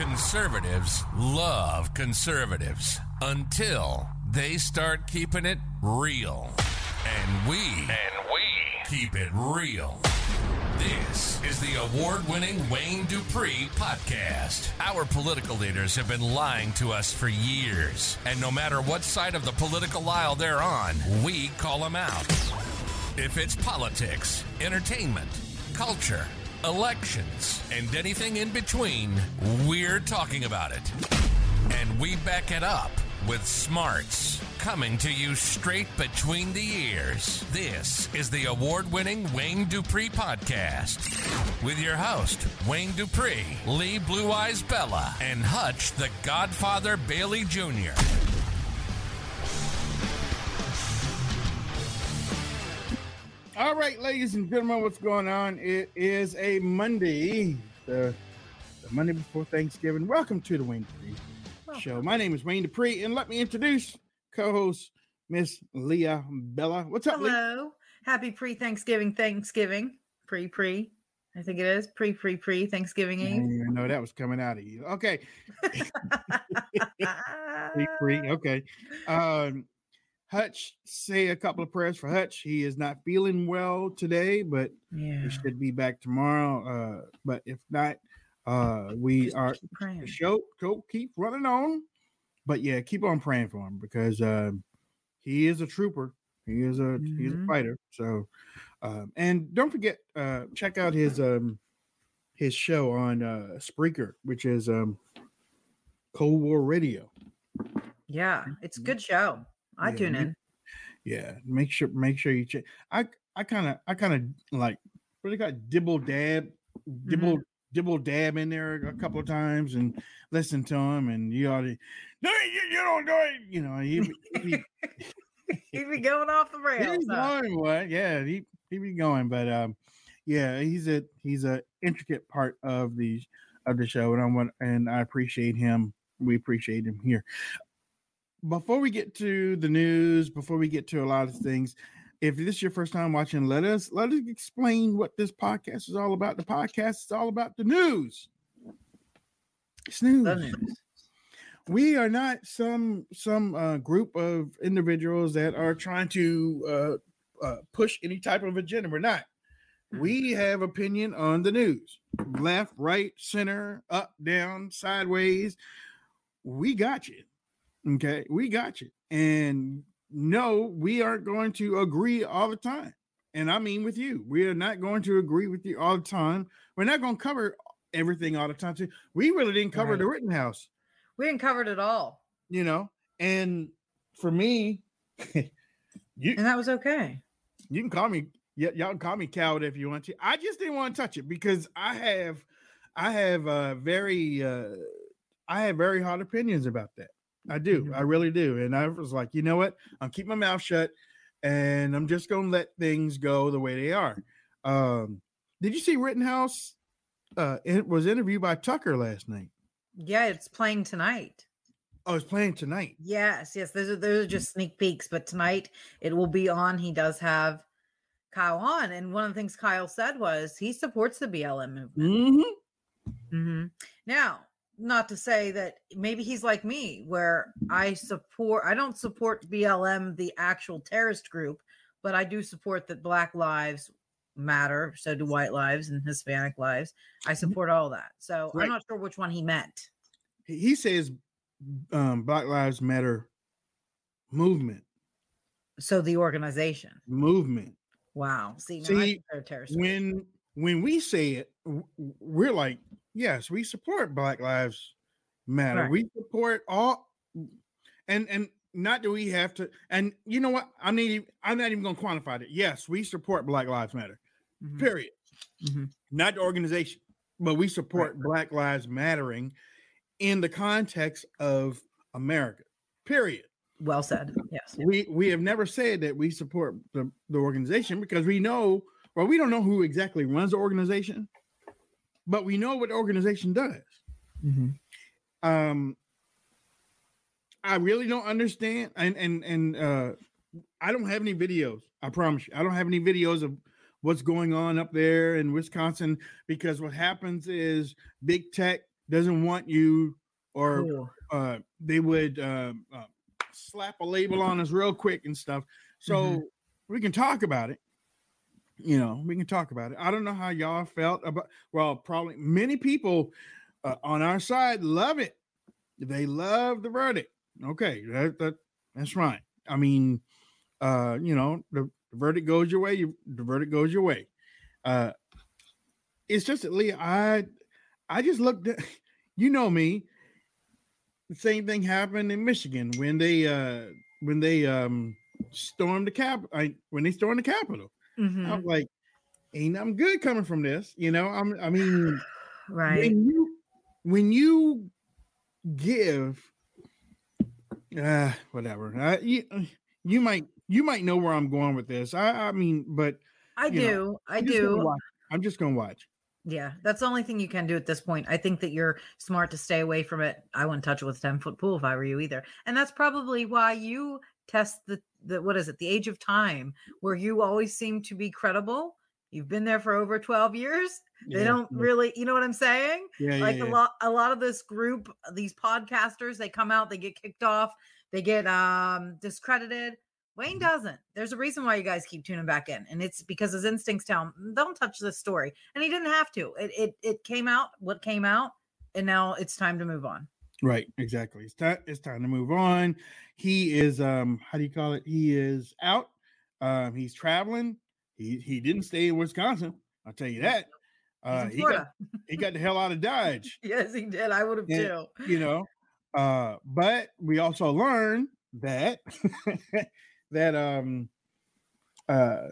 Conservatives love conservatives until they start keeping it real. And we and we keep it real. This is the award-winning Wayne Dupree podcast. Our political leaders have been lying to us for years, and no matter what side of the political aisle they're on, we call them out. If it's politics, entertainment, culture, elections, and anything in between, we're talking about it. And we back it up with smarts coming to you straight between the ears. This is the award winning Wayne Dupree podcast with your host, Wayne Dupree, Lee Blue Eyes Bella, and Hutch the Godfather Bailey Jr. All right, ladies and gentlemen, what's going on? It is a Monday, the, the Monday before Thanksgiving. Welcome to the Wayne Dupree Show. My name is Wayne Dupree, and let me introduce co-host Miss Leah Bella. What's up, Leah? Hello. Happy pre Thanksgiving, Thanksgiving. Pre pre. I think it is pre pre pre Thanksgiving I Eve. didn't know that was coming out of you. Okay, pre pre. Okay, um, Hutch, say a couple of prayers for Hutch. He is not feeling well today, but yeah. he should be back tomorrow. Uh, but if not, uh, we Just are keep praying. show go keep running on. But yeah, keep on praying for him because um, he is a trooper. He is a he's a fighter. So um, and don't forget uh, check out his um, his show on uh, Spreaker, which is um, Cold War Radio. Yeah, it's a good show. I Yeah, tune in. Yeah, make sure make sure you check. I I kind of I kind of like really got dibble dab dibble dibble dab in there a couple of times and listen to him and you ought to no you, you don't do it you know he, be- he, He be going off the he rails. huh? going what yeah he he be going but um yeah he's a he's a intricate part of the of the show and I want and I appreciate him we appreciate him here before we get to the news, before we get to a lot of things, if this is your first time watching, let us let us explain what this podcast is all about. The podcast is all about the news. It's news. We are not some some uh, group of individuals that are trying to uh, uh, push any type of agenda. We're not. We have opinion on the news, left, right, center, up, down, sideways. We got you. Okay, we got you. And no, we aren't going to agree all the time. And I mean with you, we are not going to agree with you all the time. We're not going to cover everything all the time. Too. We really didn't cover the Right. Rittenhouse, We didn't cover it at all. you know. And for me, you And that was okay. you can call me y- y'all can call me coward if you want to. I just didn't want to touch it because I have I have uh very uh I have very hard opinions about that. I do. Mhm. I really do. And I was like, you know what? I'm keep my mouth shut and I'm just gonna let things go the way they are. Um did you see Rittenhouse uh it was interviewed by Tucker last night? Yeah, it's playing tonight. Oh, it's playing tonight. Yes, yes. Those are those are just sneak peeks, but tonight it will be on. He does have Kyle on, and one of the things Kyle said was he supports the BLM movement. Mm-hmm. Mm-hmm. Now, not to say that maybe he's like me, where I support, I don't support BLM, the actual terrorist group, but I do support that Black lives matter. So do white lives and Hispanic lives. I support all that. So Right. I'm not sure which one he meant. He says um Black Lives Matter movement. So the organization. Movement. Wow. See, See, think they're a group. when when we say it, we're like, yes, we support Black Lives Matter. Right. We support all, and and not that we have to. And you know what? I'm not. Even, I'm not even going to quantify it. Yes, we support Black Lives Matter. Mhm, Period. mhm. Not the organization, but we support Black Lives Mattering in the context of America. Period. Well said. Yes. we we have never said that we support the, the organization because we know well we don't know who exactly runs the organization but we know what the organization does Mhm. um i really don't understand and and and uh i don't have any videos i promise you i don't have any videos of what's going on up there in wisconsin because what happens is big tech doesn't want you, or Cool. uh, they would uh, uh, slap a label on us real quick and stuff. So Mhm. we can talk about it. You know, we can talk about it. I don't know how y'all felt about. Well, probably many people uh, on our side love it. They love the verdict. Okay, that, that that's right. I mean, uh, you know, the, the verdict goes your way. You, the verdict goes your way. Uh, it's just that Lee, I, I just looked at, you know me. The same thing happened in Michigan when they uh when they um stormed the cap I, when they stormed the Capitol. Mhm. I'm like, ain't nothing good coming from this, you know. I'm I mean, Right. when you when you give uh whatever uh, you, you might you might know where i'm going with this i i mean but I do. know, I I'm do. i'm just gonna watch Yeah, that's the only thing you can do at this point. I think that you're smart to stay away from it. I wouldn't touch it with a 10 foot pool if I were you either. And that's probably why you test the, the what is it, the age of time, where you always seem to be credible. You've been there for over 12 years. They Yeah, don't yeah, really, you know what I'm saying? yeah, like a lot a lot of this group these podcasters they come out they get kicked off they get um discredited wayne Mm-hmm. doesn't there's a reason why you guys keep tuning back in and it's because his instincts tell him "Mm, don't touch this story and he didn't have to it it, it came out what came out and now it's time to move on right exactly it's time it's time to move on he is um how do you call it he is out um he's traveling he he didn't stay in wisconsin i'll tell you that uh he got, he got the hell out of dodge. Yes he did i would have too. you know uh but we also learned that that um uh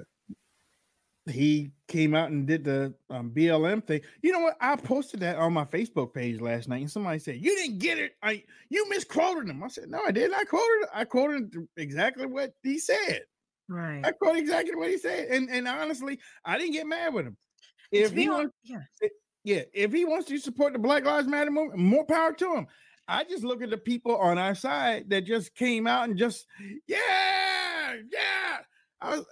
he came out and did the um, BLM thing. You know what? I posted that on my Facebook page last night, and somebody said you didn't get it. I you misquoted him. I said no, I didn't. I quoted. I quoted exactly what he said. right I quoted exactly what he said, and and honestly, I didn't get mad with him. If he wants, yeah yeah, if he wants to support the Black Lives Matter movement, more power to him. I just look at the people on our side that just came out and just, yeah, yeah. I was,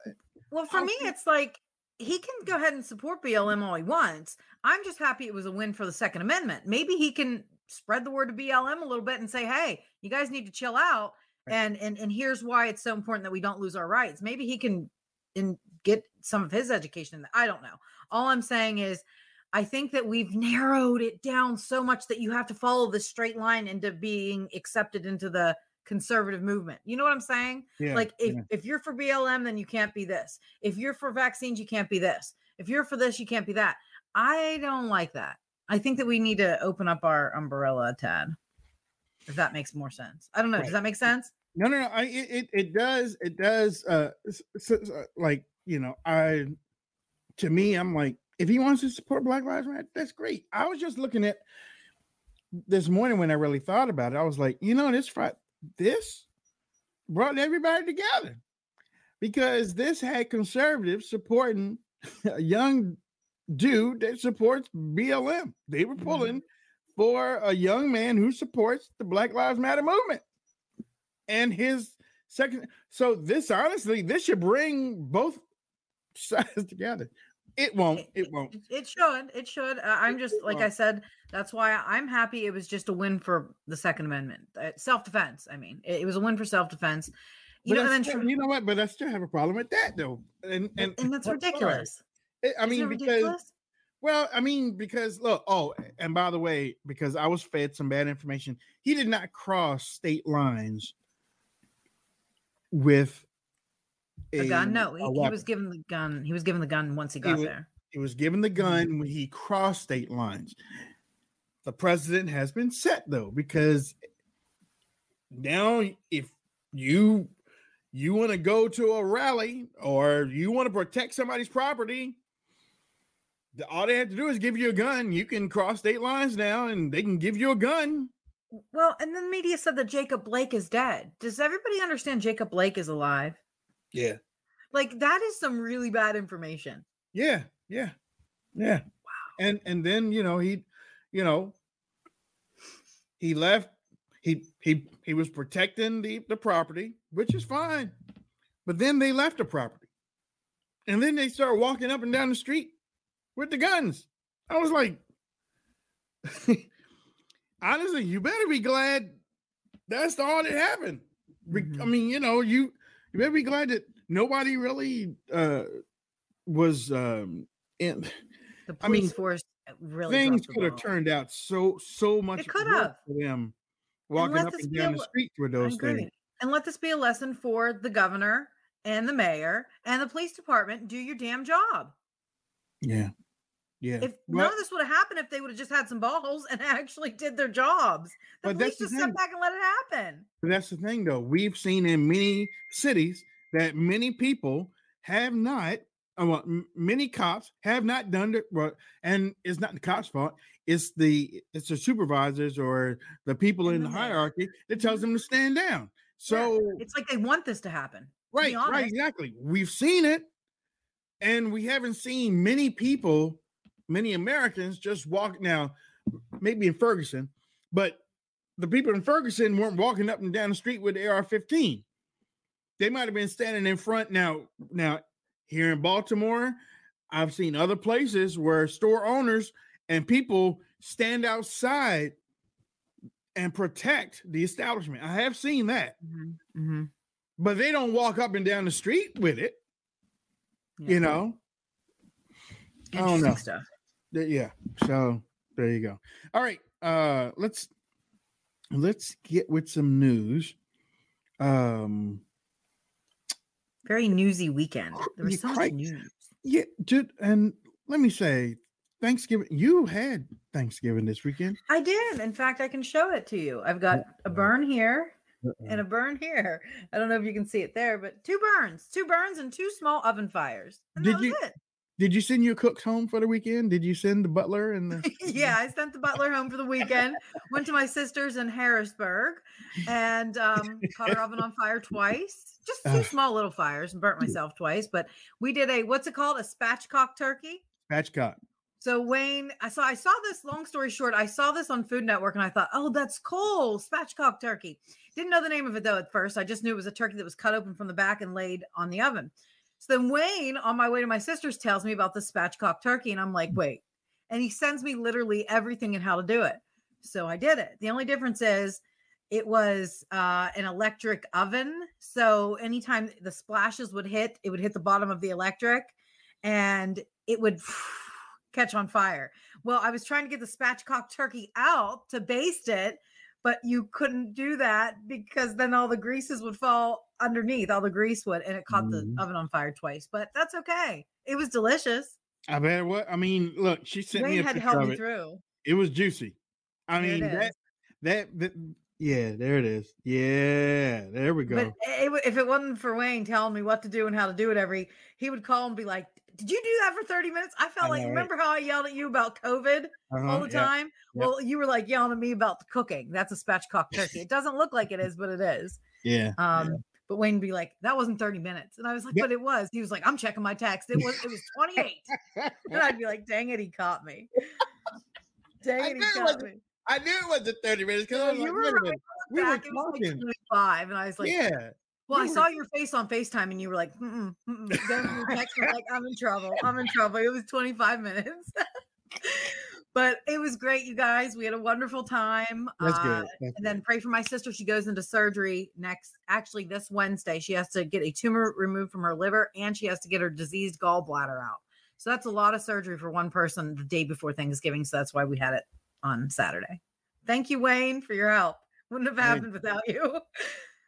Well, for me, it's like he can go ahead and support BLM all he wants. I'm just happy it was a win for the Second Amendment. Maybe he can spread the word to BLM a little bit and say, "Hey, you guys need to chill out." And and and here's why it's so important that we don't lose our rights. Maybe he can in get some of his education. I don't know. All I'm saying is. I think that we've narrowed it down so much that you have to follow the straight line into being accepted into the conservative movement. You know what I'm saying? yeah, like if yeah. if you're for BLM, then you can't be this. If you're for vaccines, you can't be this. If you're for this, you can't be that. I don't like that. I think that we need to open up our umbrella a tad. If that makes more sense. I don't know. Does that make sense? no, no, no. I, it, it, it does, it does. Uh, uh, like you know, I, to me, I'm like, if he wants to support Black Lives Matter, that's great. I was just looking at this morning when I really thought about it. I was like, you know, this Friday, this brought everybody together because this had conservatives supporting a young dude that supports BLM. They were Mhm. pulling for a young man who supports the Black Lives Matter movement and his second. So this honestly, this should bring both sides together. It won't. It won't. It, it should. It should. Uh, I'm just like I won't. said. That's why I'm happy. It was just a win for the Second Amendment, uh, self defense. I mean, it, it was a win for self defense. You But know, I and then still- you know what? But I still have a problem with that though. And and, and that's ridiculous. I- I mean, because ridiculous? well, I mean, because look. Oh, and by the way, because I was fed some bad information, he did not cross state lines with a gun? No, he, a he was given the gun. He was given the gun once he He got there. He was given the mm-hmm. gun when he crossed state lines. The president has been set though, because now if you you want to go to a rally or you want to protect somebody's property, all they have to do is give you a gun. You can cross state lines now, and they can give you a gun. Well, and then the media said that Jacob Blake is dead. Does everybody understand Jacob Blake is alive? Yeah, Like that is some really bad information. yeah, yeah, yeah. Wow. And and then you know he, you know, he left. He he he was protecting the the property, which is fine. But then they left the property, and then they started walking up and down the street with the guns. I was like, honestly, you better be glad that's all that happened. I Mhm. mean, you know, you you better be glad that nobody really uh was um in The I mean, force really things could have turned out so so much could have. for them walking up and down a the streets with those things. And let this be a lesson for the governor and the mayor and the police department. Do your damn job. Yeah. Yeah. If Well, none of this would have happened if they would have just had some balls and actually did their jobs. The But police the just thing. back and let it happen. But that's the thing, though. We've seen in many cities that many people have not, uh, well, many cops have not done it. Well, and it's not the cops' fault. It's the it's the supervisors or the people in the the hierarchy that tells them to stand down. So It's like they want this to happen. right, right, exactly. We've seen it, and we haven't seen many people, many Americans just walk now. Maybe in Ferguson, but the people in Ferguson weren't walking up and down the street with the AR-15. They might have been standing in front. Now, now here in Baltimore, I've seen other places where store owners and people stand outside and protect the establishment. I have seen that, Mhm. but they don't walk up and down the street with it. Yeah. You know, I don't know. stuff. Yeah. So there you go. All right. Uh let's let's get with some news. Um Very newsy weekend. There was so much news. yeah, dude, and let me say Thanksgiving you had Thanksgiving this weekend. I did. In fact, I can show it to you. I've got a burn here and a burn here. I don't know if you can see it there, but two burns, two burns, and two small oven fires. And Did that was you- it. Did you send your cooks home for the weekend? Did you send the butler and the yeah, I sent the butler home for the weekend. Went to my sister's in Harrisburg and um, caught her oven on fire twice. Just two small little fires and burnt myself twice. But we did a what's it called? A spatchcock turkey. spatchcock? So Wayne, I saw I saw this. Long story short, I saw this on Food Network, and I thought, oh, that's cool, spatchcock turkey. Didn't know the name of it though at first. I just knew it was a turkey that was cut open from the back and laid on the oven. So then Wayne, on my way to my sister's, tells me about the spatchcock turkey, and I'm like, wait. And he sends me literally everything and how to do it. So I did it. The only difference is it was uh, an electric oven. So anytime the splashes would hit, it would hit the bottom of the electric and it would catch on fire. Well, I was trying to get the spatchcock turkey out to baste it, but you couldn't do that because then all the greases would fall underneath, all the grease would, and it caught Mhm. the oven on fire twice. But that's okay. It was delicious. I bet what I mean, look, she sent me a had to help me it. through. It was juicy. I mean that, that that yeah, there it is. Yeah, there we go. But it, if it wasn't for Wayne telling me what to do and how to do it every, he would call and be like, "Did you do that for thirty minutes?" I felt I like know, right? remember how I yelled at you about COVID all Uh-huh, the yeah. time. yeah. Well, you were like yelling at me about the cooking. That's a spatchcock turkey. It doesn't look like it is, but it is. Yeah. Um, but Wayne would be like, "That wasn't thirty minutes," and I was like, Yeah. "But it was." He was like, "I'm checking my text. It was. It was 28." and I'd be like, "Dang it, he caught me." Dang it, he caught me. I knew it wasn't 30 minutes because I was you like, were right. We were was like talking. 25, and I was like, yeah. Well, I were- saw your face on FaceTime and you were like, mm-mm, mm-mm. Then you text me like, I'm in trouble. I'm in trouble. It was 25 minutes. but it was great, you guys. We had a wonderful time. That's Uh, good. That's And then pray for my sister. She goes into surgery next, actually, this Wednesday. She has to get a tumor removed from her liver and she has to get her diseased gallbladder out. So that's a lot of surgery for one person the day before Thanksgiving. So that's why we had it on Saturday. Thank you, Wayne, for your help. Wouldn't have Hey. happened without you.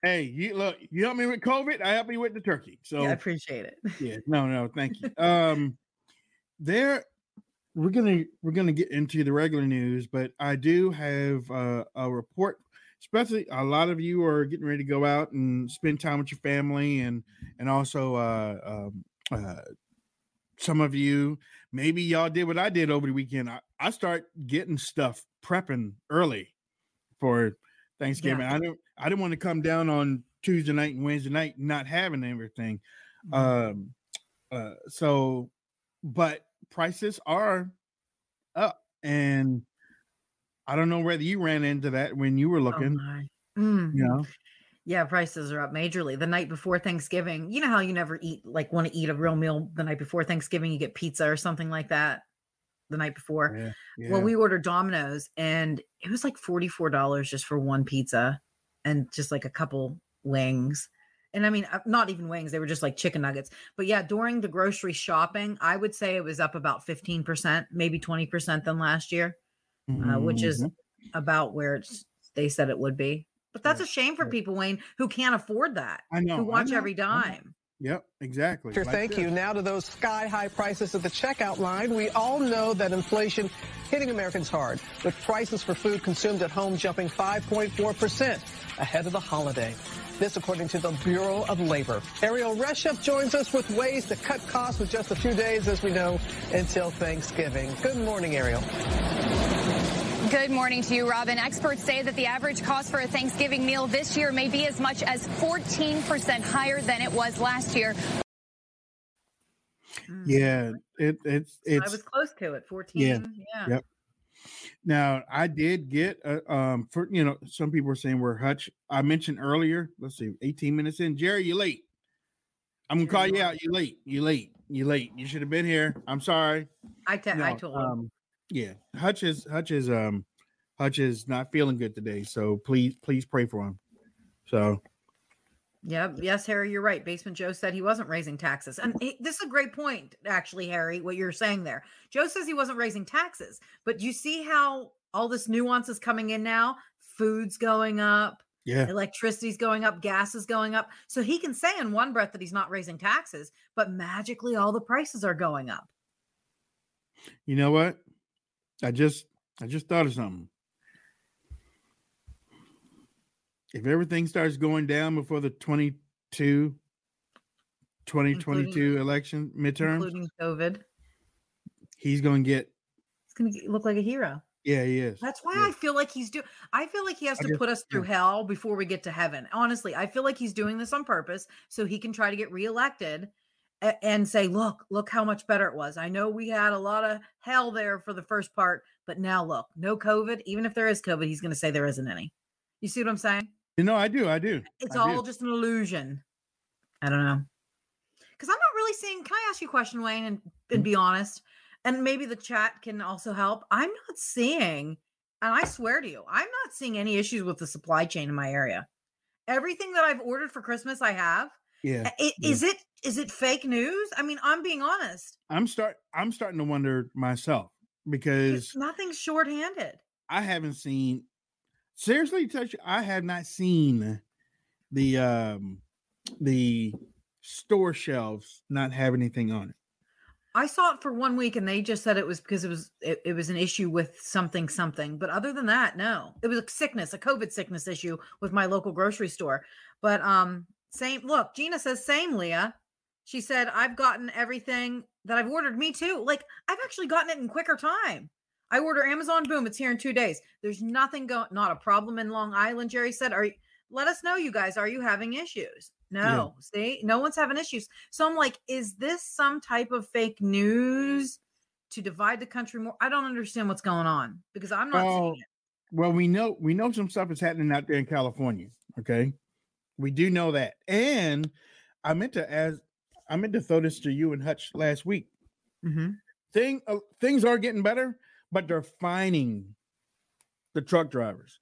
Hey, you look, you help me with COVID, I help you with the turkey. So yeah, I appreciate it. yeah, no, no, thank you. Um there we're gonna we're gonna get into the regular news, but I do have uh, a report. Especially, a lot of you are getting ready to go out and spend time with your family, and and also uh, um, uh, some of you maybe y'all did what I did over the weekend. I, I start getting stuff prepping early for Thanksgiving. I didn't I didn't want to come down on Tuesday night and Wednesday night not having everything. Mhm. Um uh so but prices are up and I don't know whether you ran into that when you were Oh looking, my. Mm. you know. Yeah, prices are up majorly. The night before Thanksgiving, you know how you never eat like want to eat a real meal the night before Thanksgiving, you get pizza or something like that. the night before. Yeah, yeah. Well, we ordered Domino's and it was like $44 just for one pizza and just like a couple wings. And I mean, uh, not even wings, they were just like chicken nuggets. But yeah, during the grocery shopping, I would say it was up about 15%, maybe 20% than last year, uh, which is Mhm. about where it's, they said it would be. But that's a shame for people, Wayne, who can't afford that, I know. who watch know, every dime. Yep, exactly. Sure, like thank this. you. Now to those sky high prices at the checkout line. We all know that inflation hitting Americans hard, with prices for food consumed at home jumping 5.4% ahead of the holiday. This according to the Bureau of Labor. Ariel Reshef joins us with ways to cut costs with just a few days, as we know, until Thanksgiving. Good morning, Ariel. Good morning to you, Robin. Experts say that the average cost for a Thanksgiving meal this year may be as much as 14% higher than it was last year. Mm. Yeah, it it's I it's was close to it, 14. Yeah. Yep. now I did get uh, um for you know some people were saying we're Hutch. I mentioned earlier. Let's see, 18 minutes in. Jerry, you late. I'm gonna call you out. You late. You late. You late. You should have been here. I'm sorry. I, te- I No, told him. um, yeah, Hutch is Hutch is um Hutch is not feeling good today. So please please pray for him. So Yeah, yes, Harry, you're right. Basement Joe said he wasn't raising taxes. And he- this is a great point, actually, Harry, what you're saying there. Joe says he wasn't raising taxes, but you see how all this nuance is coming in now? Food's going up, yeah, electricity's going up, gas is going up. So he can say in one breath that he's not raising taxes, but magically all the prices are going up. you know what? I just I just thought of something. If everything starts going down before the 22 2022 election midterms, Including COVID. he's going to get It's going to look like a hero. yeah, he is. That's why Yeah. I feel like he's doing. I feel like he has to just- put us through yeah. hell before we get to heaven. Honestly, I feel like he's doing this on purpose so he can try to get reelected and say, "Look, look how much better it was." I know we had a lot of hell there for the first part, but now look, no COVID. Even if there is COVID, he's going to say there isn't any. You see what I'm saying? You know, I do, I do. It's I all do. just an illusion. I don't know. Because I'm not really seeing. Can I ask you a question, Wayne, and, and mm-hmm. be honest? And maybe the chat can also help. I'm not seeing, and I swear to you, I'm not seeing any issues with the supply chain in my area. Everything that I've ordered for Christmas, I have. Yeah. I- yeah. Is it is it fake news? I mean, I'm being honest. I'm start I'm starting to wonder myself because Nothing's shorthanded. I haven't seen seriously touch I have not seen the um the store shelves not have anything on it. I saw it for one week and they just said it was because it was it, it was an issue with something something. But other than that, no. It was a sickness, a COVID sickness issue with my local grocery store. But um same look, Gina says same Leah. She said I've gotten everything that I've ordered me too. Like I've actually gotten it in quicker time. I order Amazon boom, it's here in 2 days. There's nothing going not a problem in Long Island, Jerry said. Are you let us know you guys are you having issues? No. See? No one's having issues. So I'm like, is this some type of fake news to divide the country more? I don't understand what's going on because I'm not Well, seeing it. Well, we know we know some stuff is happening out there in California. Okay, we do know that, and I meant to as I meant to throw this to you and Hutch last week. Mhm. Thing uh, things are getting better, but they're finding the truck drivers,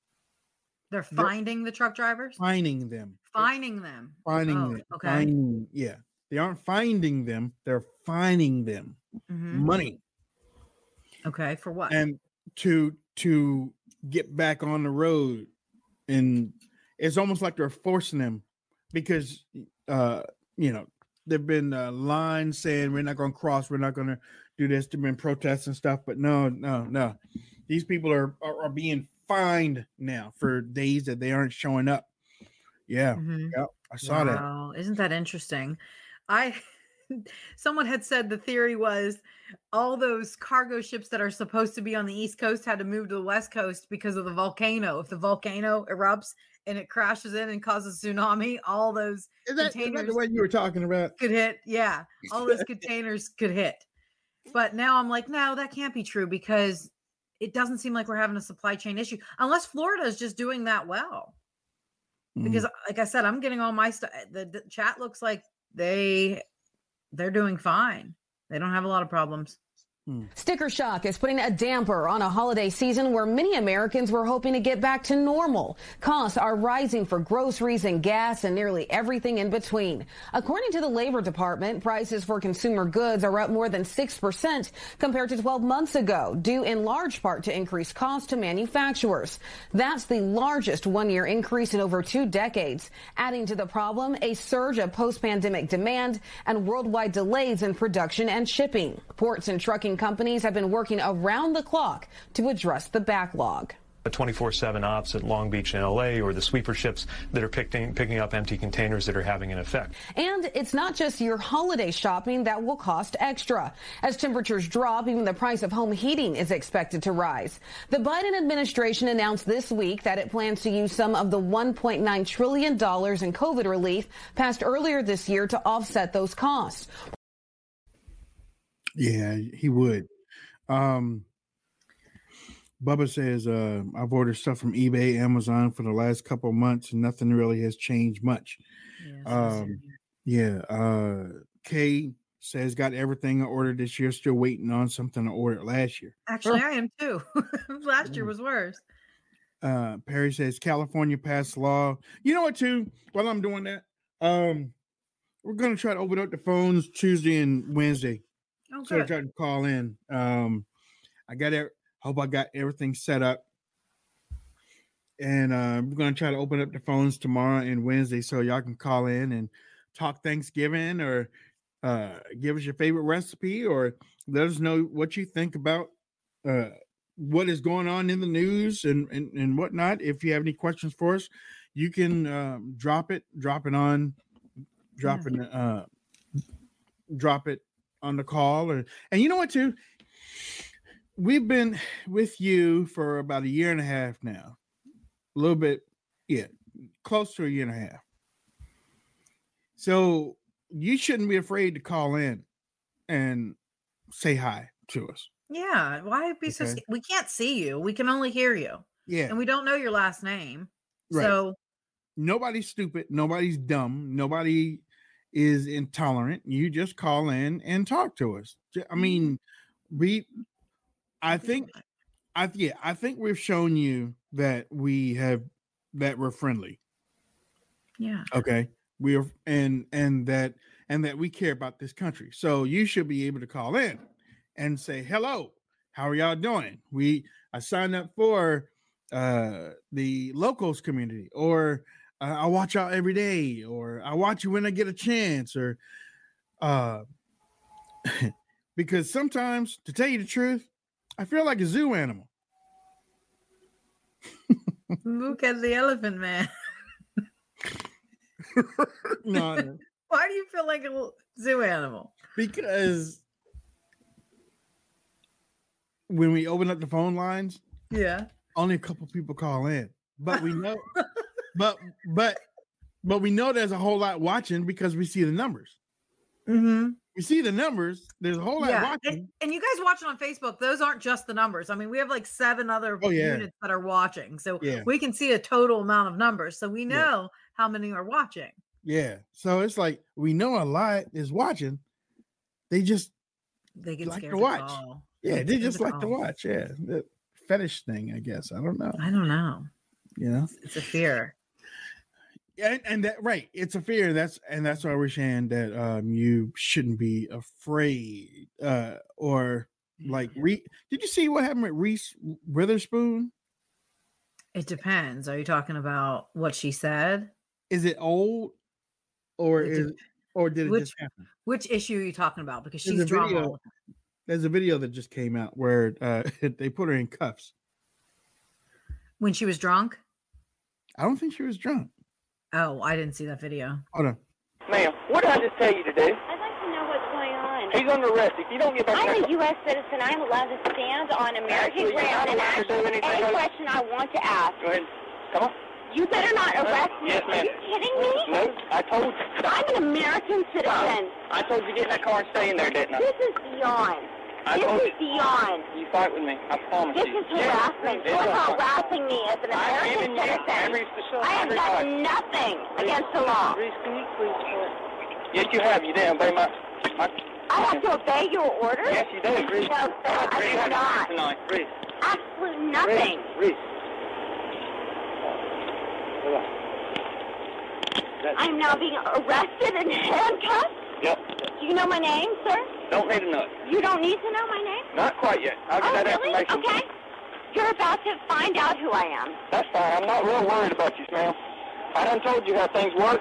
They're They're- finding the truck drivers, Finding them, finding them. finding Oh, them. okay. fining- yeah, they aren't finding them; they're finding them Mhm. money, Okay, for what? and to to get back on the road, and it's almost like they're forcing them because uh you know there've been uh, lines saying we're not going to cross, we're not going to do this. There've been protests and stuff, but no, no, no. These people are, are are being fined now for days that they aren't showing up. Yeah, Mhm. yeah, I saw that. Wow, Isn't that interesting? I someone had said the theory was all those cargo ships that are supposed to be on the east coast had to move to the west coast because of the volcano. If the volcano erupts and it crashes in and causes tsunami, all those Is that containers- the one you were talking about? could hit. Yeah, all those containers could hit. But now I'm like, no, that can't be true because it doesn't seem like we're having a supply chain issue unless Florida is just doing that well. Because, Mm. like I said, I'm getting all my stuff. The, the chat looks like they they're doing fine. They don't have a lot of problems. Hmm. Sticker shock is putting a damper on a holiday season where many Americans were hoping to get back to normal. Costs are rising for groceries and gas and nearly everything in between. According to the Labor Department, prices for consumer goods are up more than 6% compared to 12 months ago, due in large part to increased costs to manufacturers. That's the largest one-year increase in over two decades. Adding to the problem, a surge of post-pandemic demand and worldwide delays in production and shipping. Ports and trucking companies have been working around the clock to address the backlog. The 24-7 ops at Long Beach and LA or the sweeper ships that are picking, picking up empty containers that are having an effect. And it's not just your holiday shopping that will cost extra. As temperatures drop, even the price of home heating is expected to rise. The Biden administration announced this week that it plans to use some of the $1.9 trillion in COVID relief passed earlier this year to offset those costs. Yeah, he would. Um, Bubba says, uh, I've ordered stuff from eBay, Amazon for the last couple of months, and nothing really has changed much. um, yeah. Uh, Kay says, got everything I ordered this year, still waiting on something I ordered last year. Actually, I am too. Last year was worse. Uh, Perry says, California passed law. You know what, too? While I'm doing that, um, we're going to try to open up the phones Tuesday and Wednesday. Oh, So I tried to call in. Um, I got it. Hope I got everything set up. And uh, we're gonna try to open up the phones tomorrow and Wednesday so y'all can call in and talk Thanksgiving or uh, give us your favorite recipe or let us know what you think about uh, what is going on in the news and, and and whatnot. If you have any questions for us, you can um, drop it, drop it on, drop it, uh, drop it on the call or and you know what too we've been with you for about a year and a half now a little bit yeah close to a year and a half so you shouldn't be afraid to call in and say hi to us Yeah. Why be so? Okay. sca- We can't see you. We can only hear you, yeah and we don't know your last name. Right. So nobody's stupid nobody's dumb nobody is intolerant you just call in and talk to us. I mean we i think i yeah i think we've shown you that we have that we're friendly. Yeah. okay? We are and and that and that we care about this country. So you should be able to call in and say hello how are y'all doing? We i signed up for uh the locals community or uh, i watch y'all every day or i watch you when i get a chance or uh because sometimes to tell you the truth i feel like a zoo animal Look at the elephant man. no Why do you feel like a zoo animal? because when we open up the phone lines Yeah. only a couple people call in but we know but but but we know there's a whole lot watching because we see the numbers Mm-hmm. we see the numbers there's a whole lot Yeah. watching And, and you guys watching on Facebook, those aren't just the numbers. I mean, we have like seven other Oh, yeah. units that are watching. So Yeah. we can see a total amount of numbers. So we know how many are watching. yeah so it's like we know a lot is watching they just They get Like scared to watch. yeah they just like to watch yeah the fetish thing i guess i don't know I don't know. you know It's a fear. And, and that right it's a fear that's and that's why we're saying that um you shouldn't be afraid uh or like re did you see what happened with reese witherspoon It depends. Are you talking about what she said? is it old or It is or did it Which- just happen Which issue are you talking about? Because There's she's a drama. video- all the time. there's a video that just came out where uh they put her in cuffs When she was drunk? i don't think she was drunk Oh, I didn't see that video. hold on Ma'am, what did I just tell you to do? I'd like to know what's going on. He's under arrest. If you don't get back I'm a U.S. citizen. I'm allowed to stand on American Actually, ground and ask any else. question I want to ask. go ahead. Come on. You better not uh, arrest me. Yes, Are you kidding me? No, I told you. I'm an American citizen. I told you to get in that car and stay in there, didn't I? This is beyond. I This is beyond. You fight with me. I promise This you. is harassment. You're harassing me as an American citizen. I have done nothing against the law. Reese, can you please? Yes, you have. You didn't obey my, my I have to obey your orders? Yes, you do. Reese. No, sir, I do you do have to not. tonight? Reese. Absolutely nothing. Reese. Reese. I'm now being arrested and handcuffed. Yep. Do you know my name, sir? Don't need to know it. You don't need to know my name? Not quite yet. I'll get oh, that really? information. Okay. You're about to find out who I am. That's fine. I'm not real worried about you, ma'am. I done told you how things work.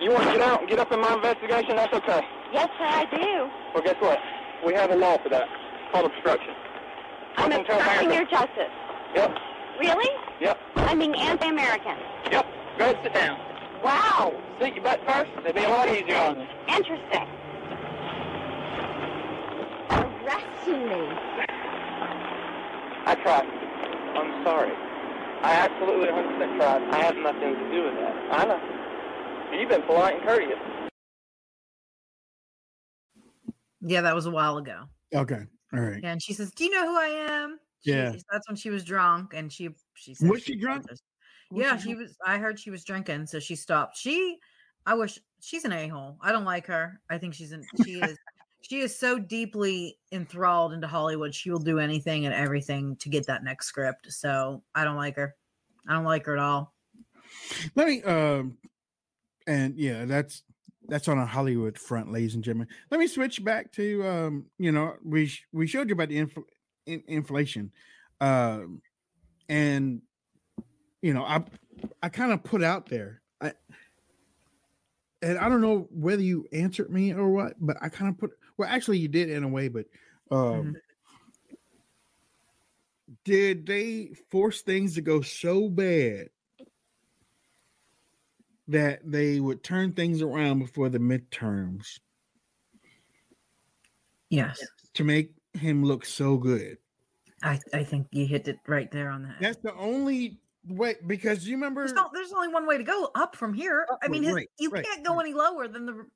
You want to get out and get up in my investigation? That's okay. Yes, sir, I do. Well, guess what? We have a law for that. It's called obstruction. I'm Welcome obstructing your justice. Yep. Really? Yep. I'm being anti-American. Yep. Go ahead sit down. Wow. Sit your butt first. It'd be a lot easier on you. Interesting. Arresting me. I tried. I'm sorry. I absolutely 100% tried. I have nothing to do with that. I know. You've been polite and courteous. Yeah, that was a while ago. Okay. All right. Yeah, and she says, "Do you know who I am?" She- Yeah. that's when she was drunk, and she she said Was she drunk? was- Was Yeah, she was. I heard she was drinking, so she stopped. She, I wish she's an a hole. I don't like her. I think she's an. She is. She is so deeply enthralled into Hollywood. She will do anything and everything to get that next script. So I don't like her. I don't like her at all. Let me um and yeah, that's that's on a Hollywood front, ladies and gentlemen. Let me switch back to um, you know, we we showed you about the infl- in- inflation. Um and you know, I I kind of put out there. I and I don't know whether you answered me or what, but I kind of put well actually you did in a way, but um did they force things to go so bad that they would turn things around before the midterms Yes, to make him look so good? I I think you hit it right there on that. That's the only way because you remember There's, no, there's only one way to go up from here. I mean, his, right, you right, can't go any lower than the.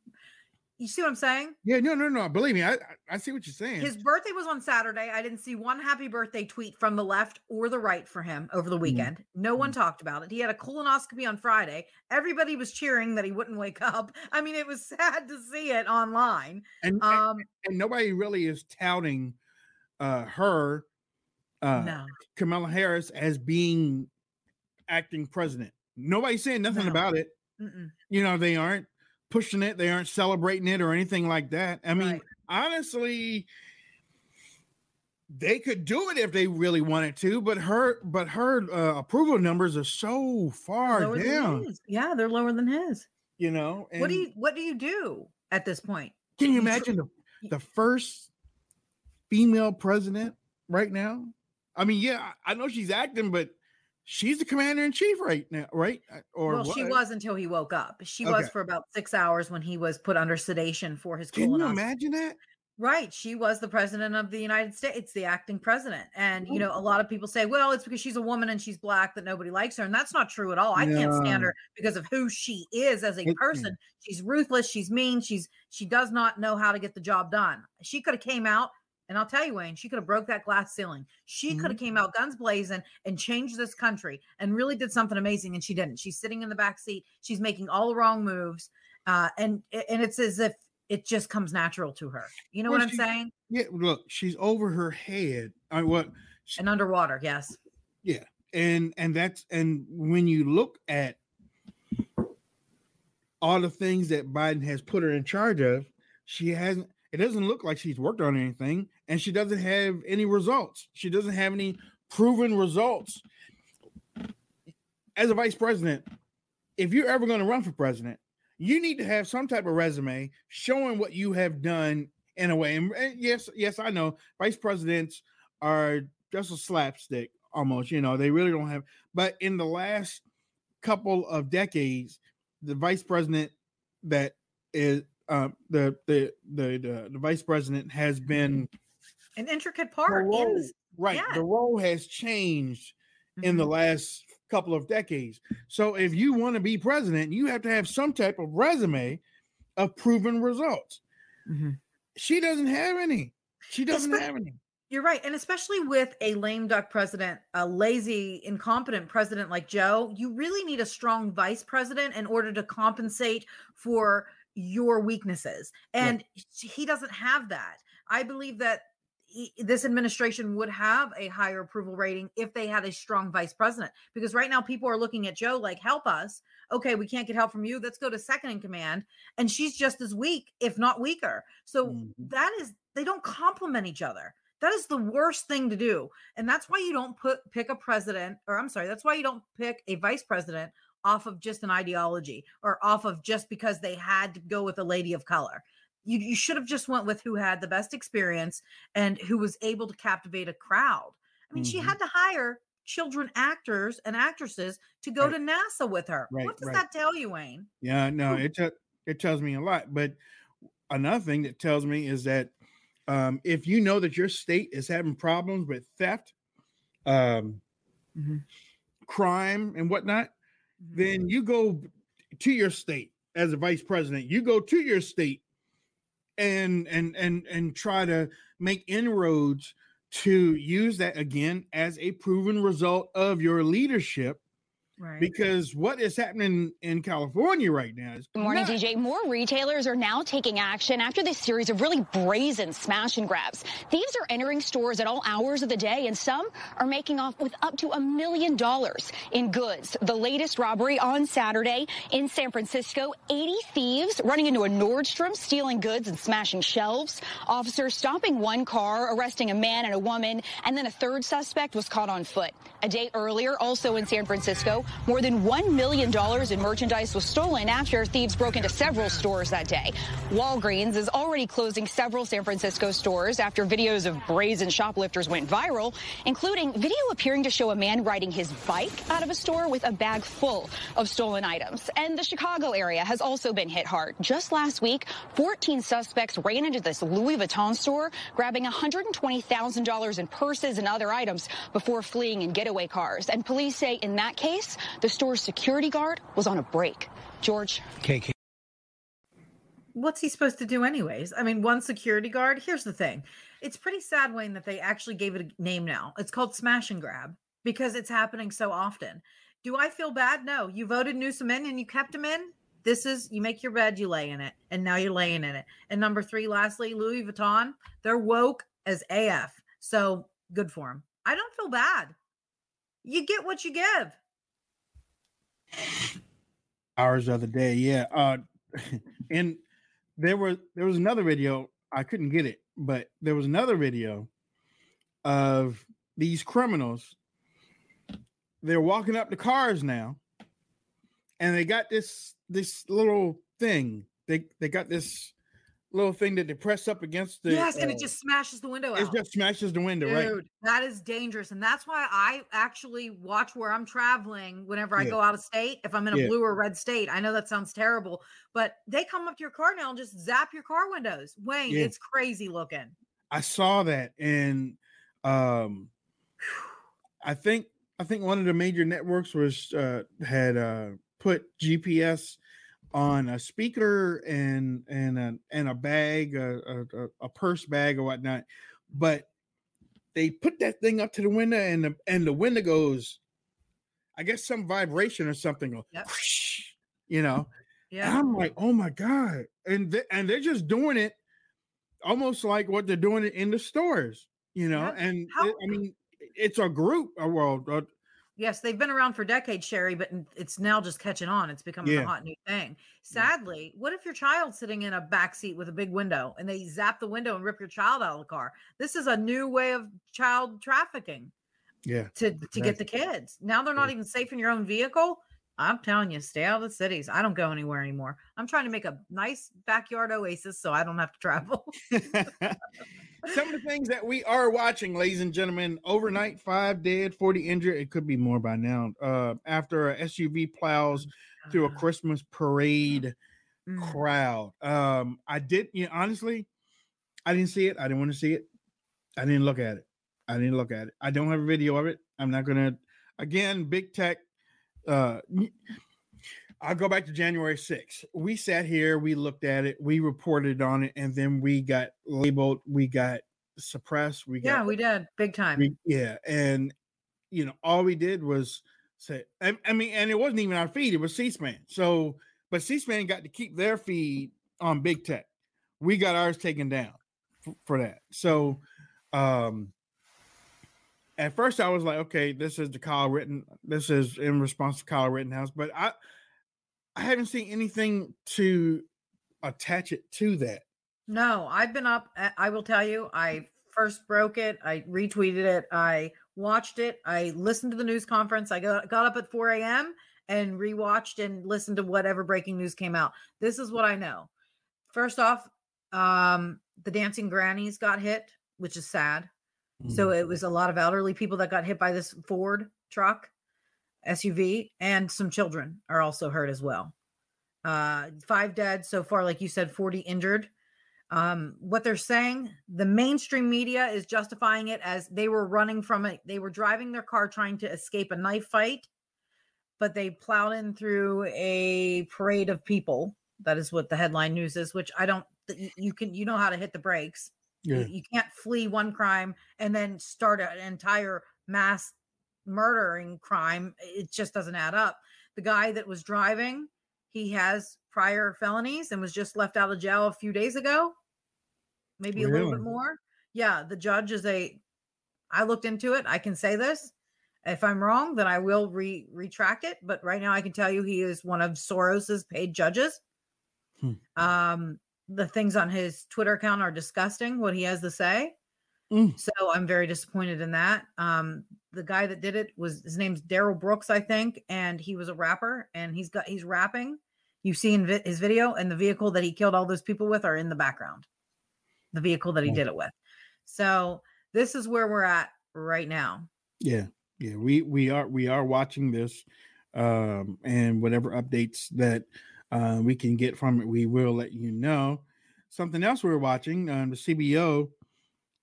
You see what I'm saying? yeah, no, no, no. Believe me, I I- see what you're saying. His birthday was on Saturday. I didn't see one happy birthday tweet from the left or the right for him over the Mm-hmm. weekend. No one talked about it. He had a colonoscopy on Friday. Everybody was cheering that he wouldn't wake up. I mean, it was sad to see it online. and, and- Um, and nobody really is touting uh her uh no, Kamala Harris as being acting president. Nobody's saying nothing No. about it. mm-mm. You know, they aren't pushing it, they aren't celebrating it or anything like that. I mean, Right. honestly, they could do it if they really wanted to, but her but her uh, approval numbers are so far lower down. Yeah, they're lower than his. you know. what do you What do you do at this point? can you imagine the, the first female president right now? I mean, yeah, I know she's acting, but she's the commander in chief right now, right? Uh, Or well, she was. until he woke up. She was for about six hours when he was put under sedation for his Can you imagine that? Right. She was the president of the United States, the acting president. And, you know, a lot of people say, well, it's because she's a woman and she's black that nobody likes her. And that's not true at all. I can't stand her because of who she is as a person. She's ruthless. She's mean. She's, she does not know how to get the job done. She could have came out and I'll tell you, Wayne, she could have broke that glass ceiling. She could have came out guns blazing and changed this country and really did something amazing. And she didn't. She's sitting in the back seat. She's making all the wrong moves. Uh, and, and it's as if it just comes natural to her. You know Well, what I'm she- saying? Yeah, look, she's over her head. I what and underwater yes yeah and and that's and when you look at all the things that biden has put her in charge of she hasn't it doesn't look like she's worked on anything and she doesn't have any results. She doesn't have any proven results. As a vice president if you're ever going to run for president you need to have some type of resume showing what you have done in a way. And, yes yes i know vice presidents are just a slapstick almost you know they really don't have but in the last couple of decades the vice president that is uh, the, the the the the vice president has been an intricate the part in role, this- right yeah. the role has changed in the Mhm. last couple of decades so if you want to be president you have to have some type of resume of proven results Mhm. she doesn't have any she doesn't Espe- have any you're right and especially with a lame duck president a lazy incompetent president like joe you really need a strong vice president in order to compensate for your weaknesses. And he doesn't have that. I believe that this administration would have a higher approval rating if they had a strong vice president because right now people are looking at Joe like help us. Okay we can't get help from you. Let's go to second in command. And she's just as weak if not weaker. So Mhm. that is they don't complement each other. That is the worst thing to do. And that's why you don't put pick a president or i'm sorry that's why you don't pick a vice president off of just an ideology or off of just because they had to go with a lady of color you, you should have just went with who had the best experience and who was able to captivate a crowd i mean she Mhm. had to hire children actors and actresses to go Right. to nasa with her Right, what does right. that tell you wayne Yeah, no, it te- it tells me a lot. But another thing that tells me is that um, if you know that your state is having problems with theft, um, Mhm. crime, and whatnot, Mhm. then you go to your state as a vice president. You go to your state and and and and try to make inroads to use that again as a proven result of your leadership right because what is happening in California right now is Good morning, nuts. DJ. More retailers are now taking action after this series of really brazen smash and grabs. Thieves are entering stores at all hours of the day, and some are making off with up to a million dollars in goods. The latest robbery on Saturday in San Francisco 80 thieves running into a Nordstrom, stealing goods and smashing shelves. Officers stopping one car, arresting a man and a woman, and then a third suspect was caught on foot. A day earlier, also in San Francisco, more than $1 million in merchandise was stolen after thieves broke into several stores that day. Walgreens is already closing several San Francisco stores after videos of brazen shoplifters went viral, including video appearing to show a man riding his bike out of a store with a bag full of stolen items. And the Chicago area has also been hit hard. Just last week, 14 suspects ran into this Louis Vuitton store, grabbing $120,000 in purses and other items before fleeing in getaway cars. And police say in that case, the store's security guard was on a break. George. KK. what's he supposed to do anyways? I mean, one security guard. Here's the thing. It's pretty sad, Wayne, that they actually gave it a name now. It's called smash and grab because it's happening so often. Do I feel bad? No. You voted Newsom in and you kept him in. This is you make your bed, you lay in it, and now you're laying in it. And number three, lastly, Louis Vuitton, they're woke as AF. So good for him. I don't feel bad. You get what you give. Hours of the day. Yeah. Uh and there was there was another video, I couldn't get it, but there was another video of these criminals. They're walking up the cars now, and they got this this little thing. They they got this little thing that they press up against the yes, and uh, it just smashes the window out. it just smashes the window, right? That is dangerous. And that's why I actually watch where I'm traveling whenever I Yeah. go out of state. If I'm in a Yeah. blue or red state, I know that sounds terrible, but they come up to your car now and just zap your car windows. Wayne, Yeah. it's crazy looking. I saw that and um I think I think one of the major networks was uh had uh put GPS on a speaker and and a and a bag a, a, a- purse bag or whatnot but they put that thing up to the window and the and the window goes I guess some vibration or something goes, Yep. whoosh, you know and Yeah. I'm like, oh my god, and th- and they're just doing it almost like what they're doing it in the stores, you know. Yeah. And How- it- I mean, it's a group. uh, Well, uh, Yes, they've been around for decades, Sherry, but it's now just catching on. It's becoming Yeah. a hot new thing. Sadly, what if your child's sitting in a back seat with a big window and they zap the window and rip your child out of the car? This is a new way of child trafficking. yeah, to to get the kids. Now they're not even safe in your own vehicle. I'm telling you, stay out of the cities. I don't go anywhere anymore. I'm trying to make a nice backyard oasis so I don't have to travel. some of the things that we are watching, ladies and gentlemen. Overnight, five dead, forty injured. It could be more by now. Uh, after a SUV plows through a Christmas parade Mm. crowd. Um, I did. You know, honestly, I didn't see it. I didn't want to see it. I didn't look at it. I didn't look at it. I don't have a video of it. I'm not gonna. Again, big tech. Uh, I'll go back to January 6th. We sat here, we looked at it, we reported on it, and then we got labeled, we got suppressed, we got, yeah, we did big time. we- yeah, and you know, all we did was say, I, I mean, and it wasn't even our feed; it was C-SPAN. So, but C-SPAN got to keep their feed on big tech. We got ours taken down f- for that. So, um, at first I was like, okay, this is the Kyle written. This is in response to Kyle Rittenhouse, but I, I haven't seen anything to attach it to that. No, I've been up. I- I will tell you, I first broke it. I retweeted it. I watched it. I listened to the news conference. I got, got up at 4 a.m. and rewatched and listened to whatever breaking news came out. This is what I know. First off, um, the dancing grannies got hit, which is sad. So it was a lot of elderly people that got hit by this Ford truck SUV, and some children are also hurt as well. Uh, five dead so far, like you said, 40 injured. Um, what they're saying, the mainstream media is justifying it as they were running from it. They were driving their car trying to escape a knife fight, but they plowed in through a parade of people. That is what the headline news is, which I don't, you can, you know how to hit the brakes. You- Yeah. You can't flee one crime and then start an entire mass murdering crime. It just doesn't add up. The guy that was driving, he has prior felonies and was just left out of jail a few days ago, maybe a little bit more. Yeah, the judge is a. I looked into it. I can say this. If I'm wrong, then I will re retract it. But right now, I can tell you he is one of Soros's paid judges. Hmm. Um, the things on his Twitter account are disgusting. What he has to say. Mm. So I'm very disappointed in that. Um, the guy that did it was his name's Daryl Brooks, I think, and he was a rapper, and he's got he's rapping. You see in vi- his video, and the vehicle that he killed all those people with are in the background. The vehicle that he did it with. So this is where we're at right now. Yeah, yeah, we we are we are watching this, um, and whatever updates that uh, we can get from it, we will let you know. Something else we're watching, um, the CBO,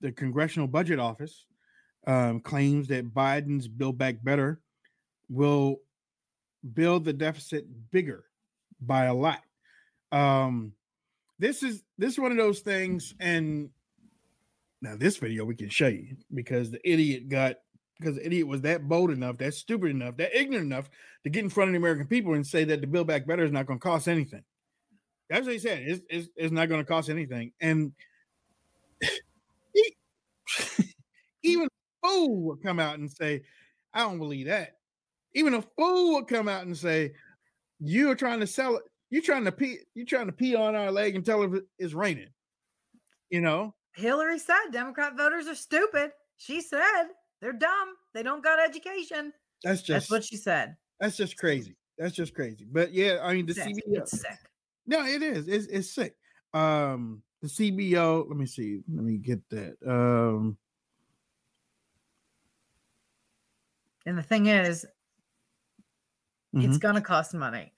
the Congressional Budget Office, um, claims that Biden's Build Back Better will build the deficit bigger by a lot. Um, this is this is one of those things, and now this video we can show you because the idiot got because the idiot was that bold enough, that stupid enough, that ignorant enough to get in front of the American people and say that the Build Back Better is not going to cost anything. That's what he said. It's, it's, it's not going to cost anything. And he, even fool would come out and say, I don't believe that. Even a fool would come out and say, You're trying to sell it. You're trying to pee, you're trying to pee on our leg and tell us it's raining. You know? Hillary said Democrat voters are stupid. She said they're dumb. They don't got education. That's just That's what she said. That's just crazy. That's just crazy. But yeah, I mean the Sick. CBO. It's sick. No, it is. It's it's sick. Um, the CBO. Let me see. Let me get that. Um, And the thing is, it's mhm. gonna cost money.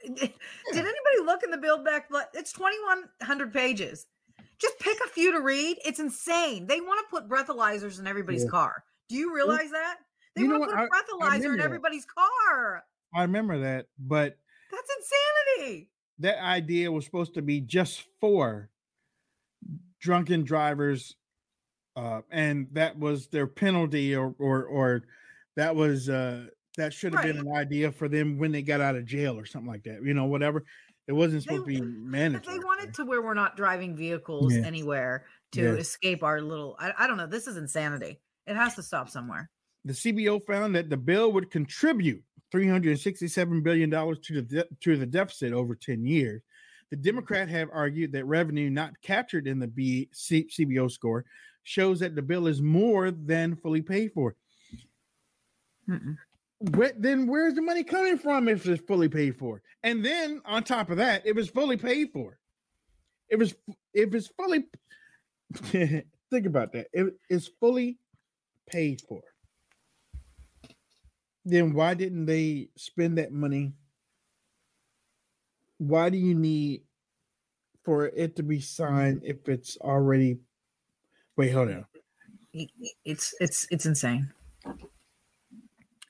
Did anybody look in the build back? It's 2,100 pages. Just pick a few to read. It's insane. They want to put breathalyzers in everybody's Yeah. car. Do you realize that? They you want to what? put I- a breathalyzer in everybody's car. I remember that, but That's insanity. that idea was supposed to be just for drunken drivers, uh, and that was their penalty, or or or that was uh that should have been an idea for them when they got out of jail or something like that. You know, whatever. It wasn't supposed to be mandatory. they wanted to where we're not driving vehicles Yeah. anywhere to Yeah. escape our little. I, I don't know. This is insanity. It has to stop somewhere. the CBO found that the bill would contribute 367 billion dollars to the de- to the deficit over 10 years. The Democrat have argued that revenue not captured in the B- C- CBO score shows that the bill is more than fully paid for. Where, then where's the money coming from if it's fully paid for? And then on top of that, if it's fully paid for, It was if it's fully think about that, if it's fully paid for, then why didn't they spend that money? Why do you need for it to be signed if it's already? Wait, hold on. It's it's it's insane.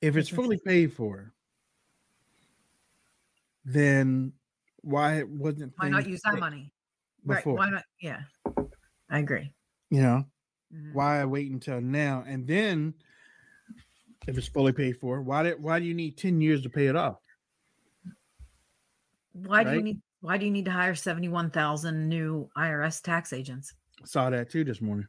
If it's fully paid for, then why wasn't Why not use that money? before? Right. Why not? Yeah. I agree. You know, Mhm. why wait until now? And then, if it's fully paid for, why did why do you need ten years to pay it off? Why do you need Why do you need to hire 71,000 new IRS tax agents? Saw that too this morning.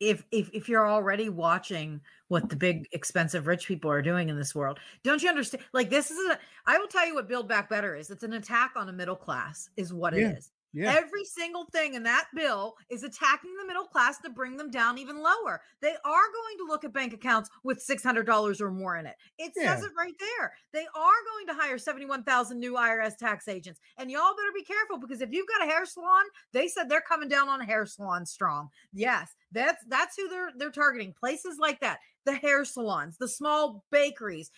If, if if you're already watching what the big expensive rich people are doing in this world, don't you understand? Like this is a I will tell you what Build Back Better is. It's an attack on a middle class, is what Yeah. it is. Yeah. Every single thing in that bill is attacking the middle class to bring them down even lower. They are going to look at bank accounts with $600 or more in it. It says it right there. They are going to hire 71,000 new IRS tax agents. And y'all better be careful because if you've got a hair salon, they said they're coming down on hair salon strong. Yes, that's that's who they're they're targeting. Places like that. The hair salons, the small bakeries.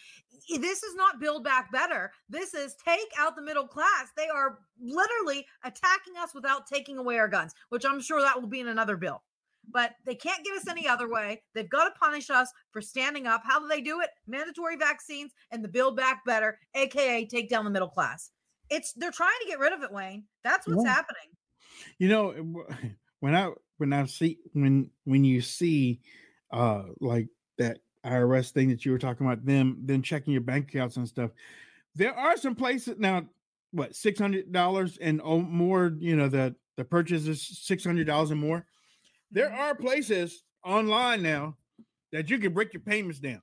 This is not build back better. This is take out the middle class. They are literally attacking us without taking away our guns, which I'm sure that will be in another bill. But they can't get us any other way. They've got to punish us for standing up. How do they do it? Mandatory vaccines and the build back better, aka take down the middle class. It's they're trying to get rid of it, Wayne. That's what's Yeah. happening. You know, when I when I see when when you see uh like that IRS thing that you were talking about them then checking your bank accounts and stuff, there are some places now. What six hundred dollars and more? You know the the purchase is six hundred dollars and more. There Mm-hmm. are places online now that you can break your payments down.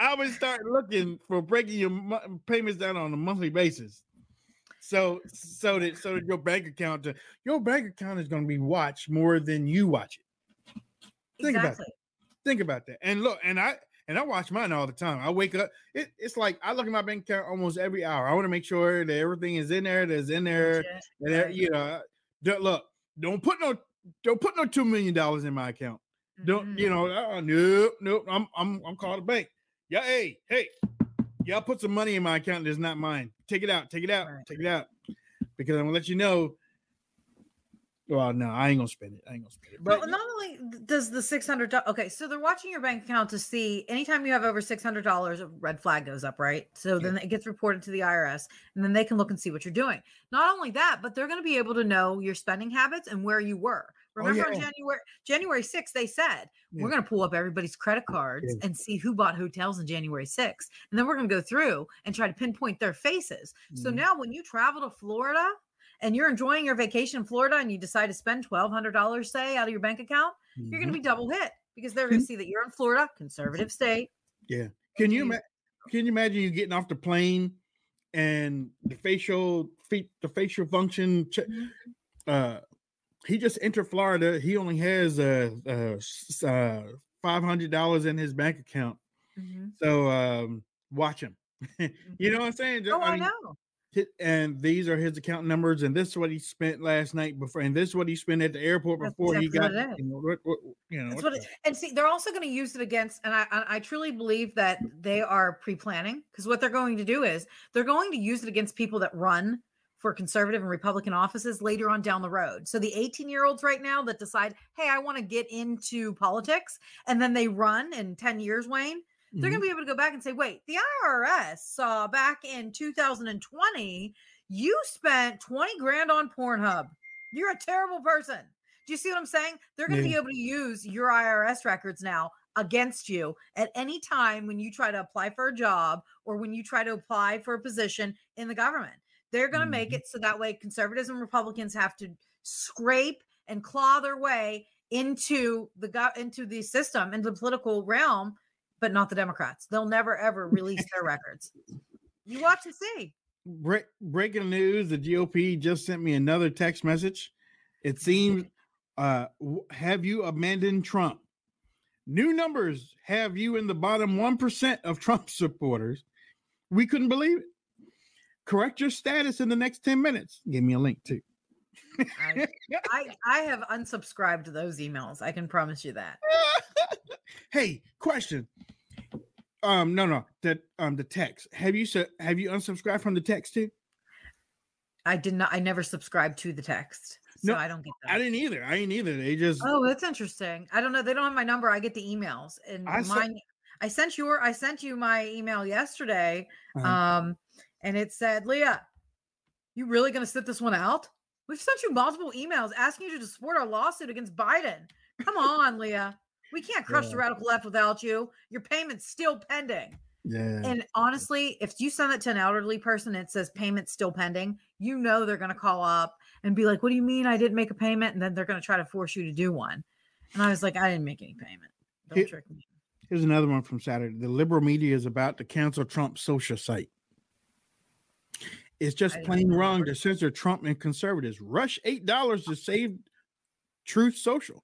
I would start looking for breaking your mo- payments down on a monthly basis. So so that so that your bank account to, your bank account is going to be watched more than you watch it. Think about exactly. that. Think about that. And look, and I and I watch mine all the time. I wake up. It, it's like I look at my bank account almost every hour. I want to make sure that everything is in there. That's in there. And you know, don't look. Don't put no. Don't put no two million dollars in my account. Don't Mhm. you know? Uh, nope, nope. I'm I'm I'm calling the bank. Yeah, hey, hey, y'all put some money in my account that's not mine. Take it out. Take it out. Right. Take it out. Because I'm gonna let you know. Well, no, I ain't gonna spend it. I ain't gonna spend it. But well, not only does the six hundred okay, so they're watching your bank account to see anytime you have over six hundred dollars, a red flag goes up, right? So then it gets reported to the IRS, and then they can look and see what you're doing. Not only that, but they're to be able to know your spending habits and where you were. Remember, in Oh, yeah. January January sixth, they said we're going to pull up everybody's credit cards Yeah. and see who bought hotels in January sixth, and then we're going to go through and try to pinpoint their faces. So Mhm. now, when you travel to Florida and you're enjoying your vacation in Florida and you decide to spend twelve hundred dollars, say, out of your bank account, you're going to be double hit because they're going to see that you're in Florida, conservative state. Yeah. Can you can you imagine you getting off the plane and the facial feet the facial function Mhm. uh he just entered Florida. He only has uh uh, uh five hundred dollars in his bank account. So um watch him. you know what I'm saying? Oh, I mean, know. And these are his account numbers, and this is what he spent last night before, and this is what he spent at the airport before he got. You know, what, what, you know, what and see, they're also going to use it against, and I, I I truly believe that they are pre-planning because what they're going to do is they're going to use it against people that run for conservative and Republican offices later on down the road. So the 18 year olds right now that decide, hey, I want to get into politics, and then they run in 10 years, Wayne, they're going to be able to go back and say, wait, the IRS saw back in 2020, you spent 20 grand on Pornhub. You're a terrible person. Do you see what I'm saying? They're going to Yeah. be able to use your IRS records now against you at any time when you try to apply for a job or when you try to apply for a position in the government. They're going to make Mhm. it so that way conservatives and Republicans have to scrape and claw their way into the into the system into the political realm but not the democrats they'll never ever release their records you watch and see Break, breaking news: The GOP just sent me another text message. It seems, uh, have you abandoned Trump? New numbers have you in the bottom one percent of Trump supporters. We couldn't believe it. Correct your status in the next ten minutes. Give me a link too. I, I i have unsubscribed those emails i can promise you that hey, question. Um, no, no, that um the text. Have you said have you unsubscribed from the text too? i did not i never subscribed to the text so No, i don't get that I didn't either. I didn't either. They just Oh, that's interesting. I don't know. They don't have my number. I get the emails, and I saw- I sent your. I sent you my email yesterday, Uh-huh. um, and it said, "Leah, you really going to sit this one out? We've sent you multiple emails asking you to support our lawsuit against Biden. Come on, Leah. We can't crush the radical left without you. Your payment's still pending." Yeah. And honestly, if you send that to an elderly person and it says payment still pending, you know they're going to call up and be like, "What do you mean I didn't make a payment?" And then they're going to try to force you to do one. And I was like, "I didn't make any payment. Don't Here- trick me." Here's another one from Saturday. The liberal media is about to cancel Trump's social site. It's just plain wrong to censor Trump and conservatives. Rush eight dollars to save Truth Social.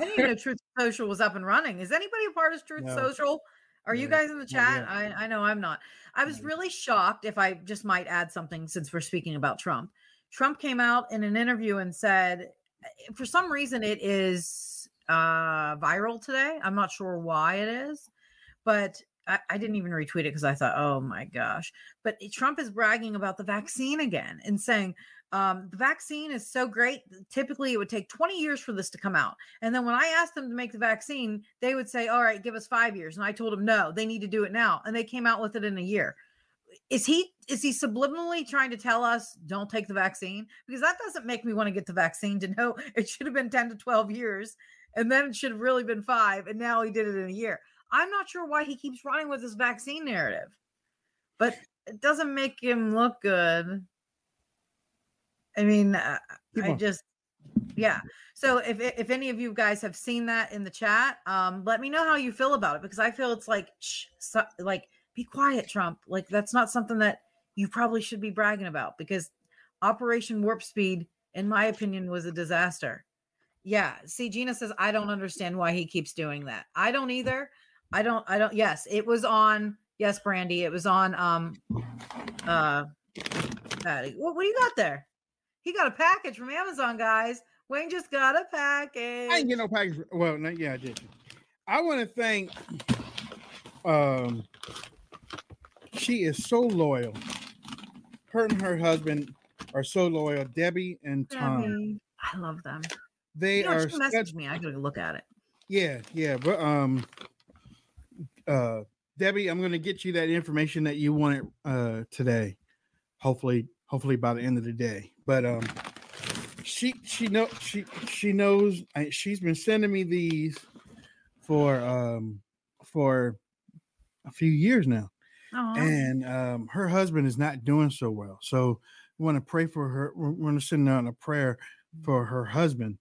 I didn't even know Truth Social was up and running. Is anybody a part of Truth No. Social? Are you guys in the chat? I, I know I'm not. I was really shocked if I just might add something since we're speaking about Trump. Trump came out in an interview and said, eh, for some reason, it is uh, viral today. I'm not sure why it is, but I, I didn't even retweet it because I thought, oh my gosh. But Trump is bragging about the vaccine again and saying, um, the vaccine is so great. Typically, it would take 20 years for this to come out. And then when I asked them to make the vaccine, they would say, All right, give us five years. And I told them, No, they need to do it now. And they came out with it in a year. Is he is he subliminally trying to tell us don't take the vaccine? Because that doesn't make me want to get the vaccine to know it should have been 10 to 12 years. And then it should have really been five. And now he did it in a year. I'm not sure why he keeps running with this vaccine narrative, but it doesn't make him look good. I mean, uh, I just, yeah. So if if any of you guys have seen that in the chat, um, let me know how you feel about it because I feel it's like, shh, so, like, be quiet, Trump. Like that's not something that you probably should be bragging about because Operation Warp Speed, in my opinion, was a disaster. Yeah. See, Gina says I don't understand why he keeps doing that. I don't either. I don't. I don't. Yes, it was on. Yes, Brandy. It was on. Um. Uh. What, what do you got there? He got a package from Amazon, guys. Wayne just got a package. I didn't get no package. Well, no, yeah, I did. I want to thank. Um, she is so loyal. Her and her husband are so loyal. Debbie and Tom. Debbie, I love them. They You know, are she messaged me. I gotta look at it. Yeah, yeah, but um, uh, Debbie, I'm gonna get you that information that you wanted uh today. Hopefully, hopefully by the end of the day. But um, she she know she she knows. I, she's been sending me these for um for a few years now, Oh, and um, her husband is not doing so well. So we want to pray for her. We're going to send out a prayer for her husband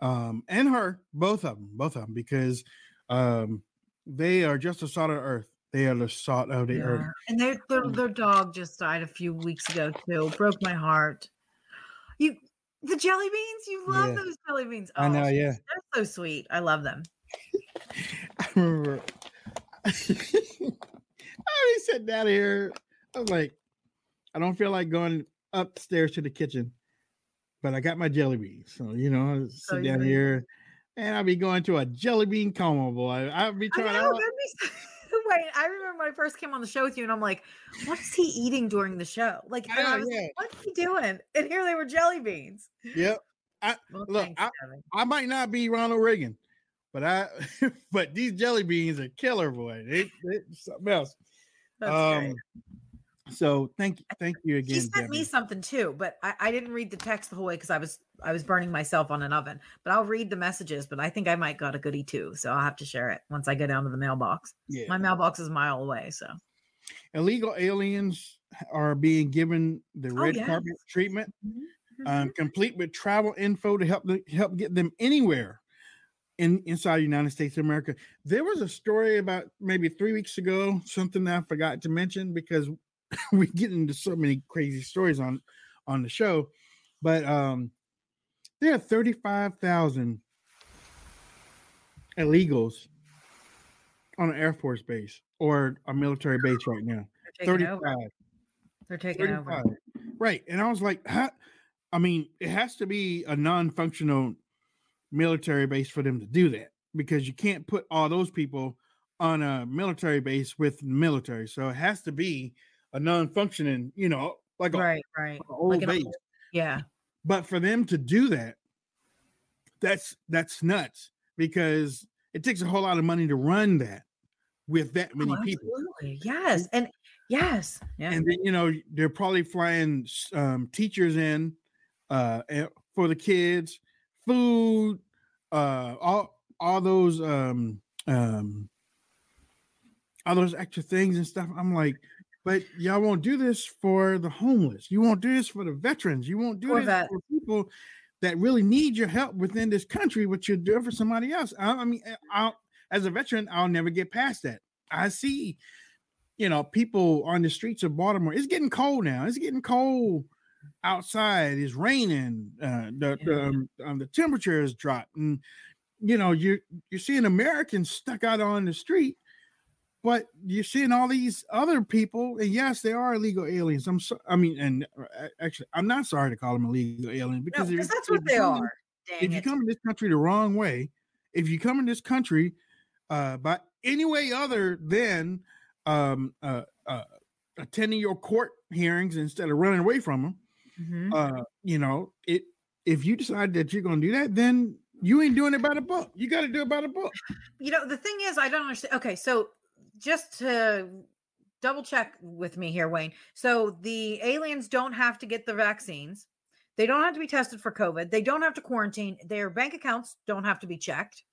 um, and her, both of them, both of them, because um, they are just a salt of earth. They are the salt of the yeah. earth. And their their their dog just died a few weeks ago too. Broke my heart. You the jelly beans, you love Yeah. those jelly beans. I oh, know, Oh, yeah. They're so sweet. I love them. I remember. I already sat down here. I was like, I don't feel like going upstairs to the kitchen, but I got my jelly beans. So you know, I sit So down here, and I'll be going to a jelly bean coma, boy. I'll be I trying. know. to. That'd be so- Wait, I remember when I first came on the show with you, and I'm like, "What is he eating during the show?" Like, and I Yeah, was yeah. like, "What's he doing?" And here they were jelly beans. Yep. I Well, look. thanks, I, I might not be Ronald Reagan, but I. but these jelly beans are killer, boy. They, they something else. That's um. great. So thank you, thank you again. She sent me something too, but I, I didn't read the text the whole way because I was I was burning myself on an oven. But I'll read the messages. But I think I might got a goodie too, so I'll have to share it once I go down to the mailbox. Yeah. My mailbox is a mile away, so illegal aliens are being given the Oh, red yes. carpet treatment, Mhm. um, complete with travel info to help them, help get them anywhere in inside the United States of America. There was a story about maybe three weeks ago, something that I forgot to mention because we get into so many crazy stories on on the show, but um, there are thirty five thousand illegals on an Air Force base or a military base right now. they're taking over. 35. They're taking over. Right. And I was like, huh? I mean, it has to be a non functional military base for them to do that because you can't put all those people on a military base with military. So it has to be a non functioning, you know, like a, Right, right. a old Like base. old- yeah. But for them to do that, that's that's nuts because it takes a whole lot of money to run that with that many Oh, people. Yes. And yes. Yeah. and then you know they're probably flying um, teachers in uh eh, for the kids food uh all all those um um all those extra things and stuff. I'm like, but y'all won't do this for the homeless. You won't do this for the veterans. You won't do For this vet- for people that really need your help within this country, but you're doing for somebody else. I, I mean, I'll, as a veteran, I'll never get past that. I see, you know, people on the streets of Baltimore. It's getting cold now. It's getting cold outside. It's raining. Uh, the the, um, um, the temperature has dropped, and you know you're you're seeing Americans stuck out on the street. But you're seeing all these other people, and yes, they are illegal aliens. I'm so, I mean, and uh, actually, I'm not sorry to call them illegal aliens because 'cause that's what they are. if Dang you come in this country the wrong way, if you come in this country uh, by any way other than um, uh, uh, attending your court hearings instead of running away from them, Mhm. uh, you know, it. If you decide that you're going to do that, then you ain't doing it by the book. You got to do it by the book. you know the thing is i don't understand okay so just to double check with me here wayne. So the aliens don't have to get the vaccines. They don't have to be tested for covid. They don't have to quarantine. Their bank accounts don't have to be checked.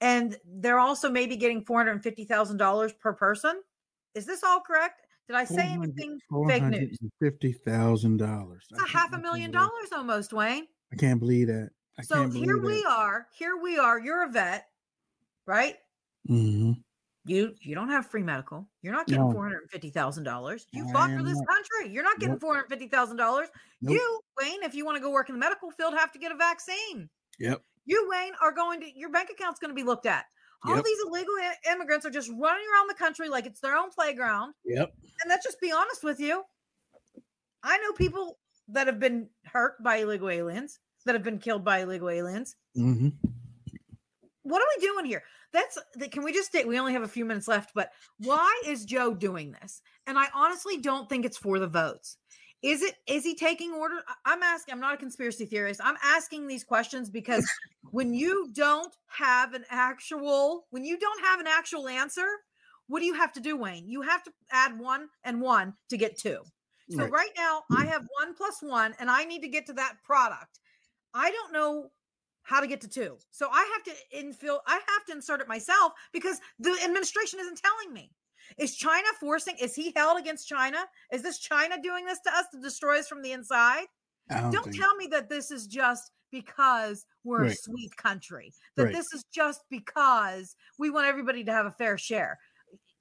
And they're also maybe getting $450000 per person. Is this all correct? Did i say anything fake news? Fifty thousand dollars. it's a half a million dollars almost wayne. I can't believe that. I so can't believe here that. we are here we are you're a vet right? Mhm. You you don't have free medical. You're not getting No. four hundred fifty thousand dollars. You fought for this not. country. You're not getting Nope. four hundred fifty thousand dollars. Nope. You Wayne, if you want to go work in the medical field, have to get a vaccine. Yep. You Wayne are going to your bank account's going to be looked at. All Yep. these illegal immigrants are just running around the country like it's their own playground. Yep. And let's just be honest with you. I know people that have been hurt by illegal aliens, that have been killed by illegal aliens hmm what are we doing here? That's can we just stay? We only have a few minutes left, but why is Joe doing this? And I honestly don't think it's for the votes. Is it? Is he taking order? I'm asking. I'm not a conspiracy theorist. I'm asking these questions because when you don't have an actual, when you don't have an actual answer, what do you have to do, Wayne? You have to add one and one to get two. So Right. right now, I have one plus one, and I need to get to that product. I don't know how to get to two. So I have to infill, I have to insert it myself because the administration isn't telling me. Is China forcing, is he held against China? Is this China doing this to us to destroy us from the inside? Don't, Don't tell me that this is just because we're a sweet country, that Right. this is just because we want everybody to have a fair share.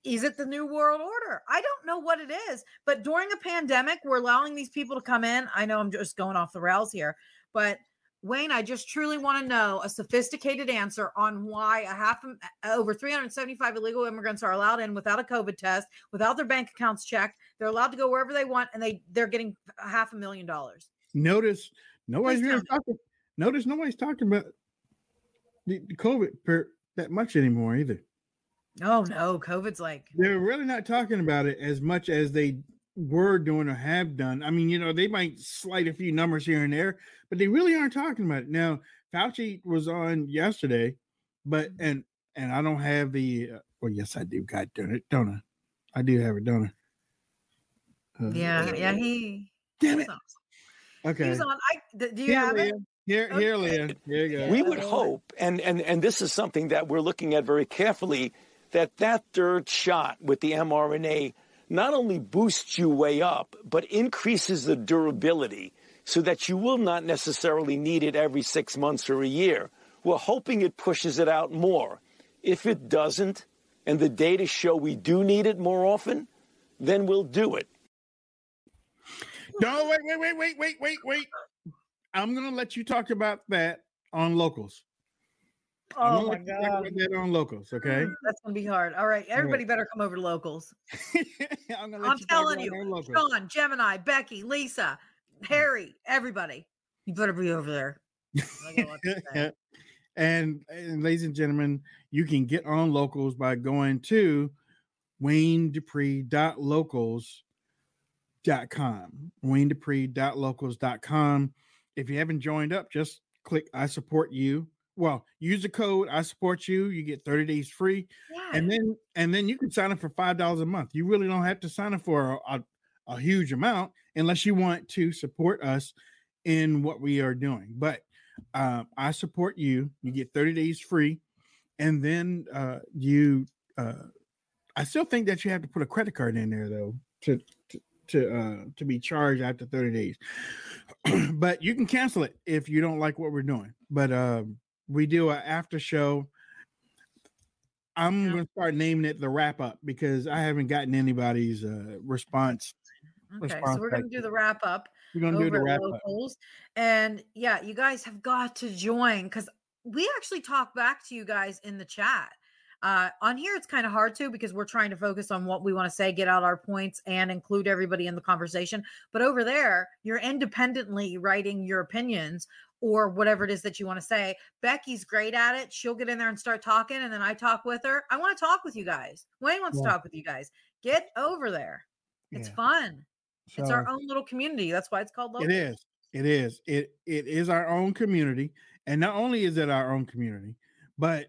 Is it the new world order? I don't know what it is, but during a pandemic, we're allowing these people to come in. I know I'm just going off the rails here, but Wayne, I just truly want to know a sophisticated answer on why a half over 375 illegal immigrants are allowed in without a COVID test, without their bank accounts checked. They're allowed to go wherever they want, and they they're getting a half a million dollars. Notice nobody's really talking. Notice nobody's talking about the, the COVID per, that much anymore either. Oh no, COVID's like They're really not talking about it as much as they were doing or have done. I mean, you know, they might slight a few numbers here and there, but they really aren't talking about it. Now, Fauci was on yesterday, but and and I don't have the uh, well, yes, I do. God darn it, don't I? I do have it, don't I? Uh, yeah, yeah. He Damn it. on. Okay. He's on. I th- do you Here, have it? Leah. Here, here, Leah. Here you go. We would hope, and, and, and this is something that we're looking at very carefully, that that third shot with the mRNA not only boosts you way up, but increases the durability so that you will not necessarily need it every six months or a year. We're hoping it pushes it out more. If it doesn't, and the data show we do need it more often, then we'll do it. No, wait, wait, wait, wait, wait, wait, wait. I'm gonna let you talk about that on locals. Oh my let you talk god, that on locals, okay? Mm, that's gonna be hard. All right, everybody better come over to locals. I'm I'm you telling you. Sean, Gemini, Becky, Lisa, Harry, everybody, you better be over there. I got a lot to say. and, and ladies and gentlemen, you can get on locals by going to waynedupree.locals.com. waynedupree.locals.com. If you haven't joined up, just click I support you. Well, use the code I support you. You get 30 days free. And then and then you can sign up for five dollars a month. You really don't have to sign up for a, a, a huge amount unless you want to support us in what we are doing. But uh, I support you. You get 30 days free, and then uh, you uh, I still think that you have to put a credit card in there though to to to, uh, to be charged after 30 days. but you can cancel it if you don't like what we're doing. But um, we do an after show. I'm going to start naming it the wrap up because I haven't gotten anybody's uh, response. Okay, response so we're going to do the wrap up. We're gonna do the wrap up. Locals. And yeah, you guys have got to join because we actually talk back to you guys in the chat. Uh, on here, it's kind of hard to because we're trying to focus on what we want to say, get out our points, and include everybody in the conversation. But over there, you're independently writing your opinions or whatever it is that you want to say. Becky's great at it. She'll get in there and start talking, and then I talk with her. I want to talk with you guys. Wayne wants to talk with you guys. Get over there. It's Yeah. fun. It's our own little community. That's why it's called local. It is. It is. It it is our own community, and not only is it our own community, but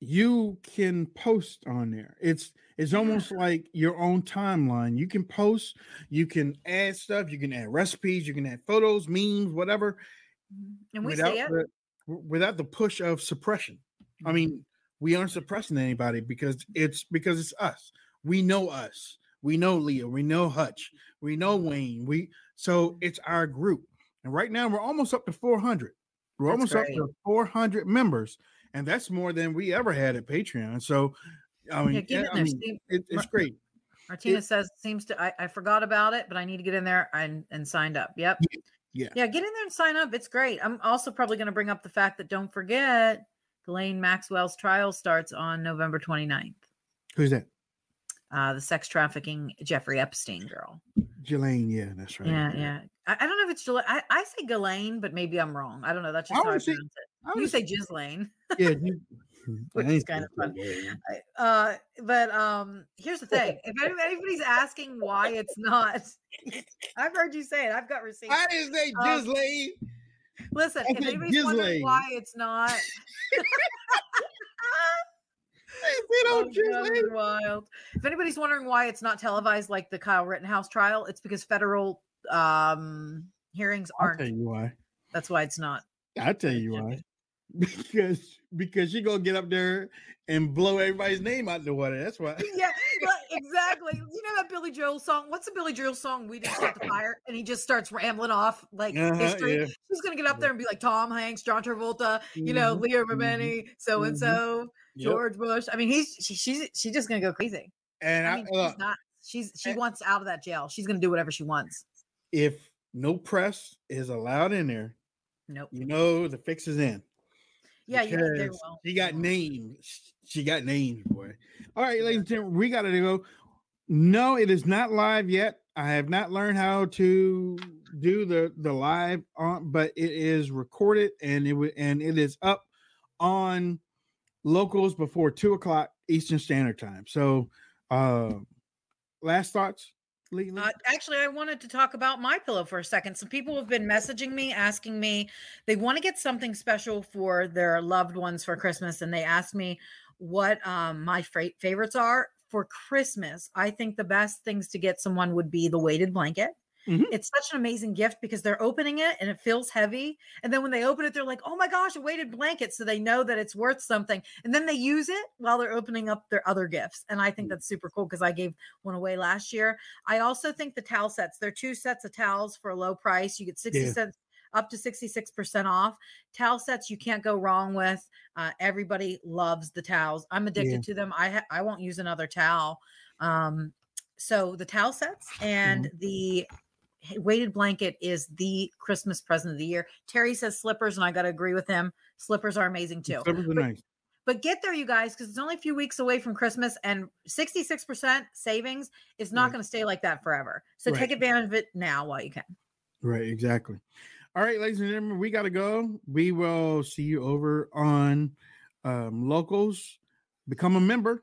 you can post on there. It's it's almost like your own timeline. You can post, you can add stuff, you can add recipes, you can add photos, memes, whatever. And we without see it. the without the push of suppression. I mm-hmm. mean, we aren't suppressing anybody because it's because it's us. We know us. We know Leo. We know Hutch. We know Wayne. We so it's our group. And right now we're almost up to 400. We're That's almost great. up to 400 members, and that's more than we ever had at Patreon. So, I mean, Yeah, get in I there, mean, it- it's great. Martina says seems to I, I forgot about it, but I need to get in there and, and signed up. Yep. Yeah. Yeah, get in there and sign up. It's great. I'm also probably going to bring up the fact that don't forget Ghislaine Maxwell's trial starts on November 29th. Who's that? Uh, the sex trafficking Jeffrey Epstein girl. Jelaine. Yeah, that's right. Yeah, yeah. I, I don't know if it's Ghislaine. I, I say Ghislaine, but maybe I'm wrong. I don't know. That's I just how I would say- pronounce I it. You say Ghislaine. Yeah. which is kind of fun. Uh, but um, here's the thing: if anybody's asking why it's not, I've heard you say it. I've got receipts. I didn't say Um, Listen, I if anybody's wondering why it's not, Oh, God, wild. If anybody's wondering why it's not televised like the Kyle Rittenhouse trial, it's because federal um hearings I'll aren't. tell you why. That's why it's not. I'll tell you why. Because because she gonna get up there and blow everybody's name out the water. That's why. yeah, exactly. You know that Billy Joel song? What's the Billy Joel song? We didn't start the fire, and he just starts rambling off like Uh-huh, history. yeah. She's gonna get up there and be like Tom Hanks, John Travolta, you know, Leo mhm, so and so, George Bush. I mean, he's she, she's she's just gonna go crazy. And I I, mean, look, she's not. She's she wants out of that jail. She's gonna do whatever she wants. if no press is allowed in there, Nope. you know the fix is in. Yeah, yeah, they because will. She got names. She got names, boy. All right, ladies and gentlemen, we got to go. No, it is not live yet. I have not learned how to do the the live on, but it is recorded and it and it is up on locals before two o'clock Eastern Standard Time. So, uh, last thoughts, Lee? Uh, actually, I wanted to talk about MyPillow for a second. Some people have been messaging me asking me they want to get something special for their loved ones for Christmas, and they asked me what um, my fra- favorites are for Christmas. I think the best things to get someone would be the weighted blanket. Mhm. It's such an amazing gift because they're opening it and it feels heavy. And then when they open it, they're like, oh my gosh, a weighted blanket. So they know that it's worth something. And then they use it while they're opening up their other gifts. And I think that's super cool because I gave one away last year. I also think the towel sets, they're two sets of towels for a low price. You get 60 Yeah. cents up to 66% off. Towel sets you can't go wrong with. Uh, everybody loves the towels. I'm addicted Yeah. to them. I ha- I won't use another towel. Um, so the towel sets and Mm-hmm. the weighted blanket is the Christmas present of the year. Terry says slippers, and I got to agree with him. Slippers are amazing too. Slippers are But- nice. But get there, you guys, because it's only a few weeks away from Christmas, and 66% savings is not Right. going to stay like that forever. So Right. take advantage of it now while you can. Right, exactly. All right, ladies and gentlemen, we got to go. We will see you over on um, locals. Become a member.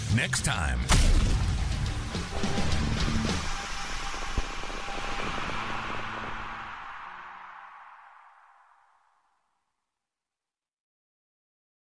next time.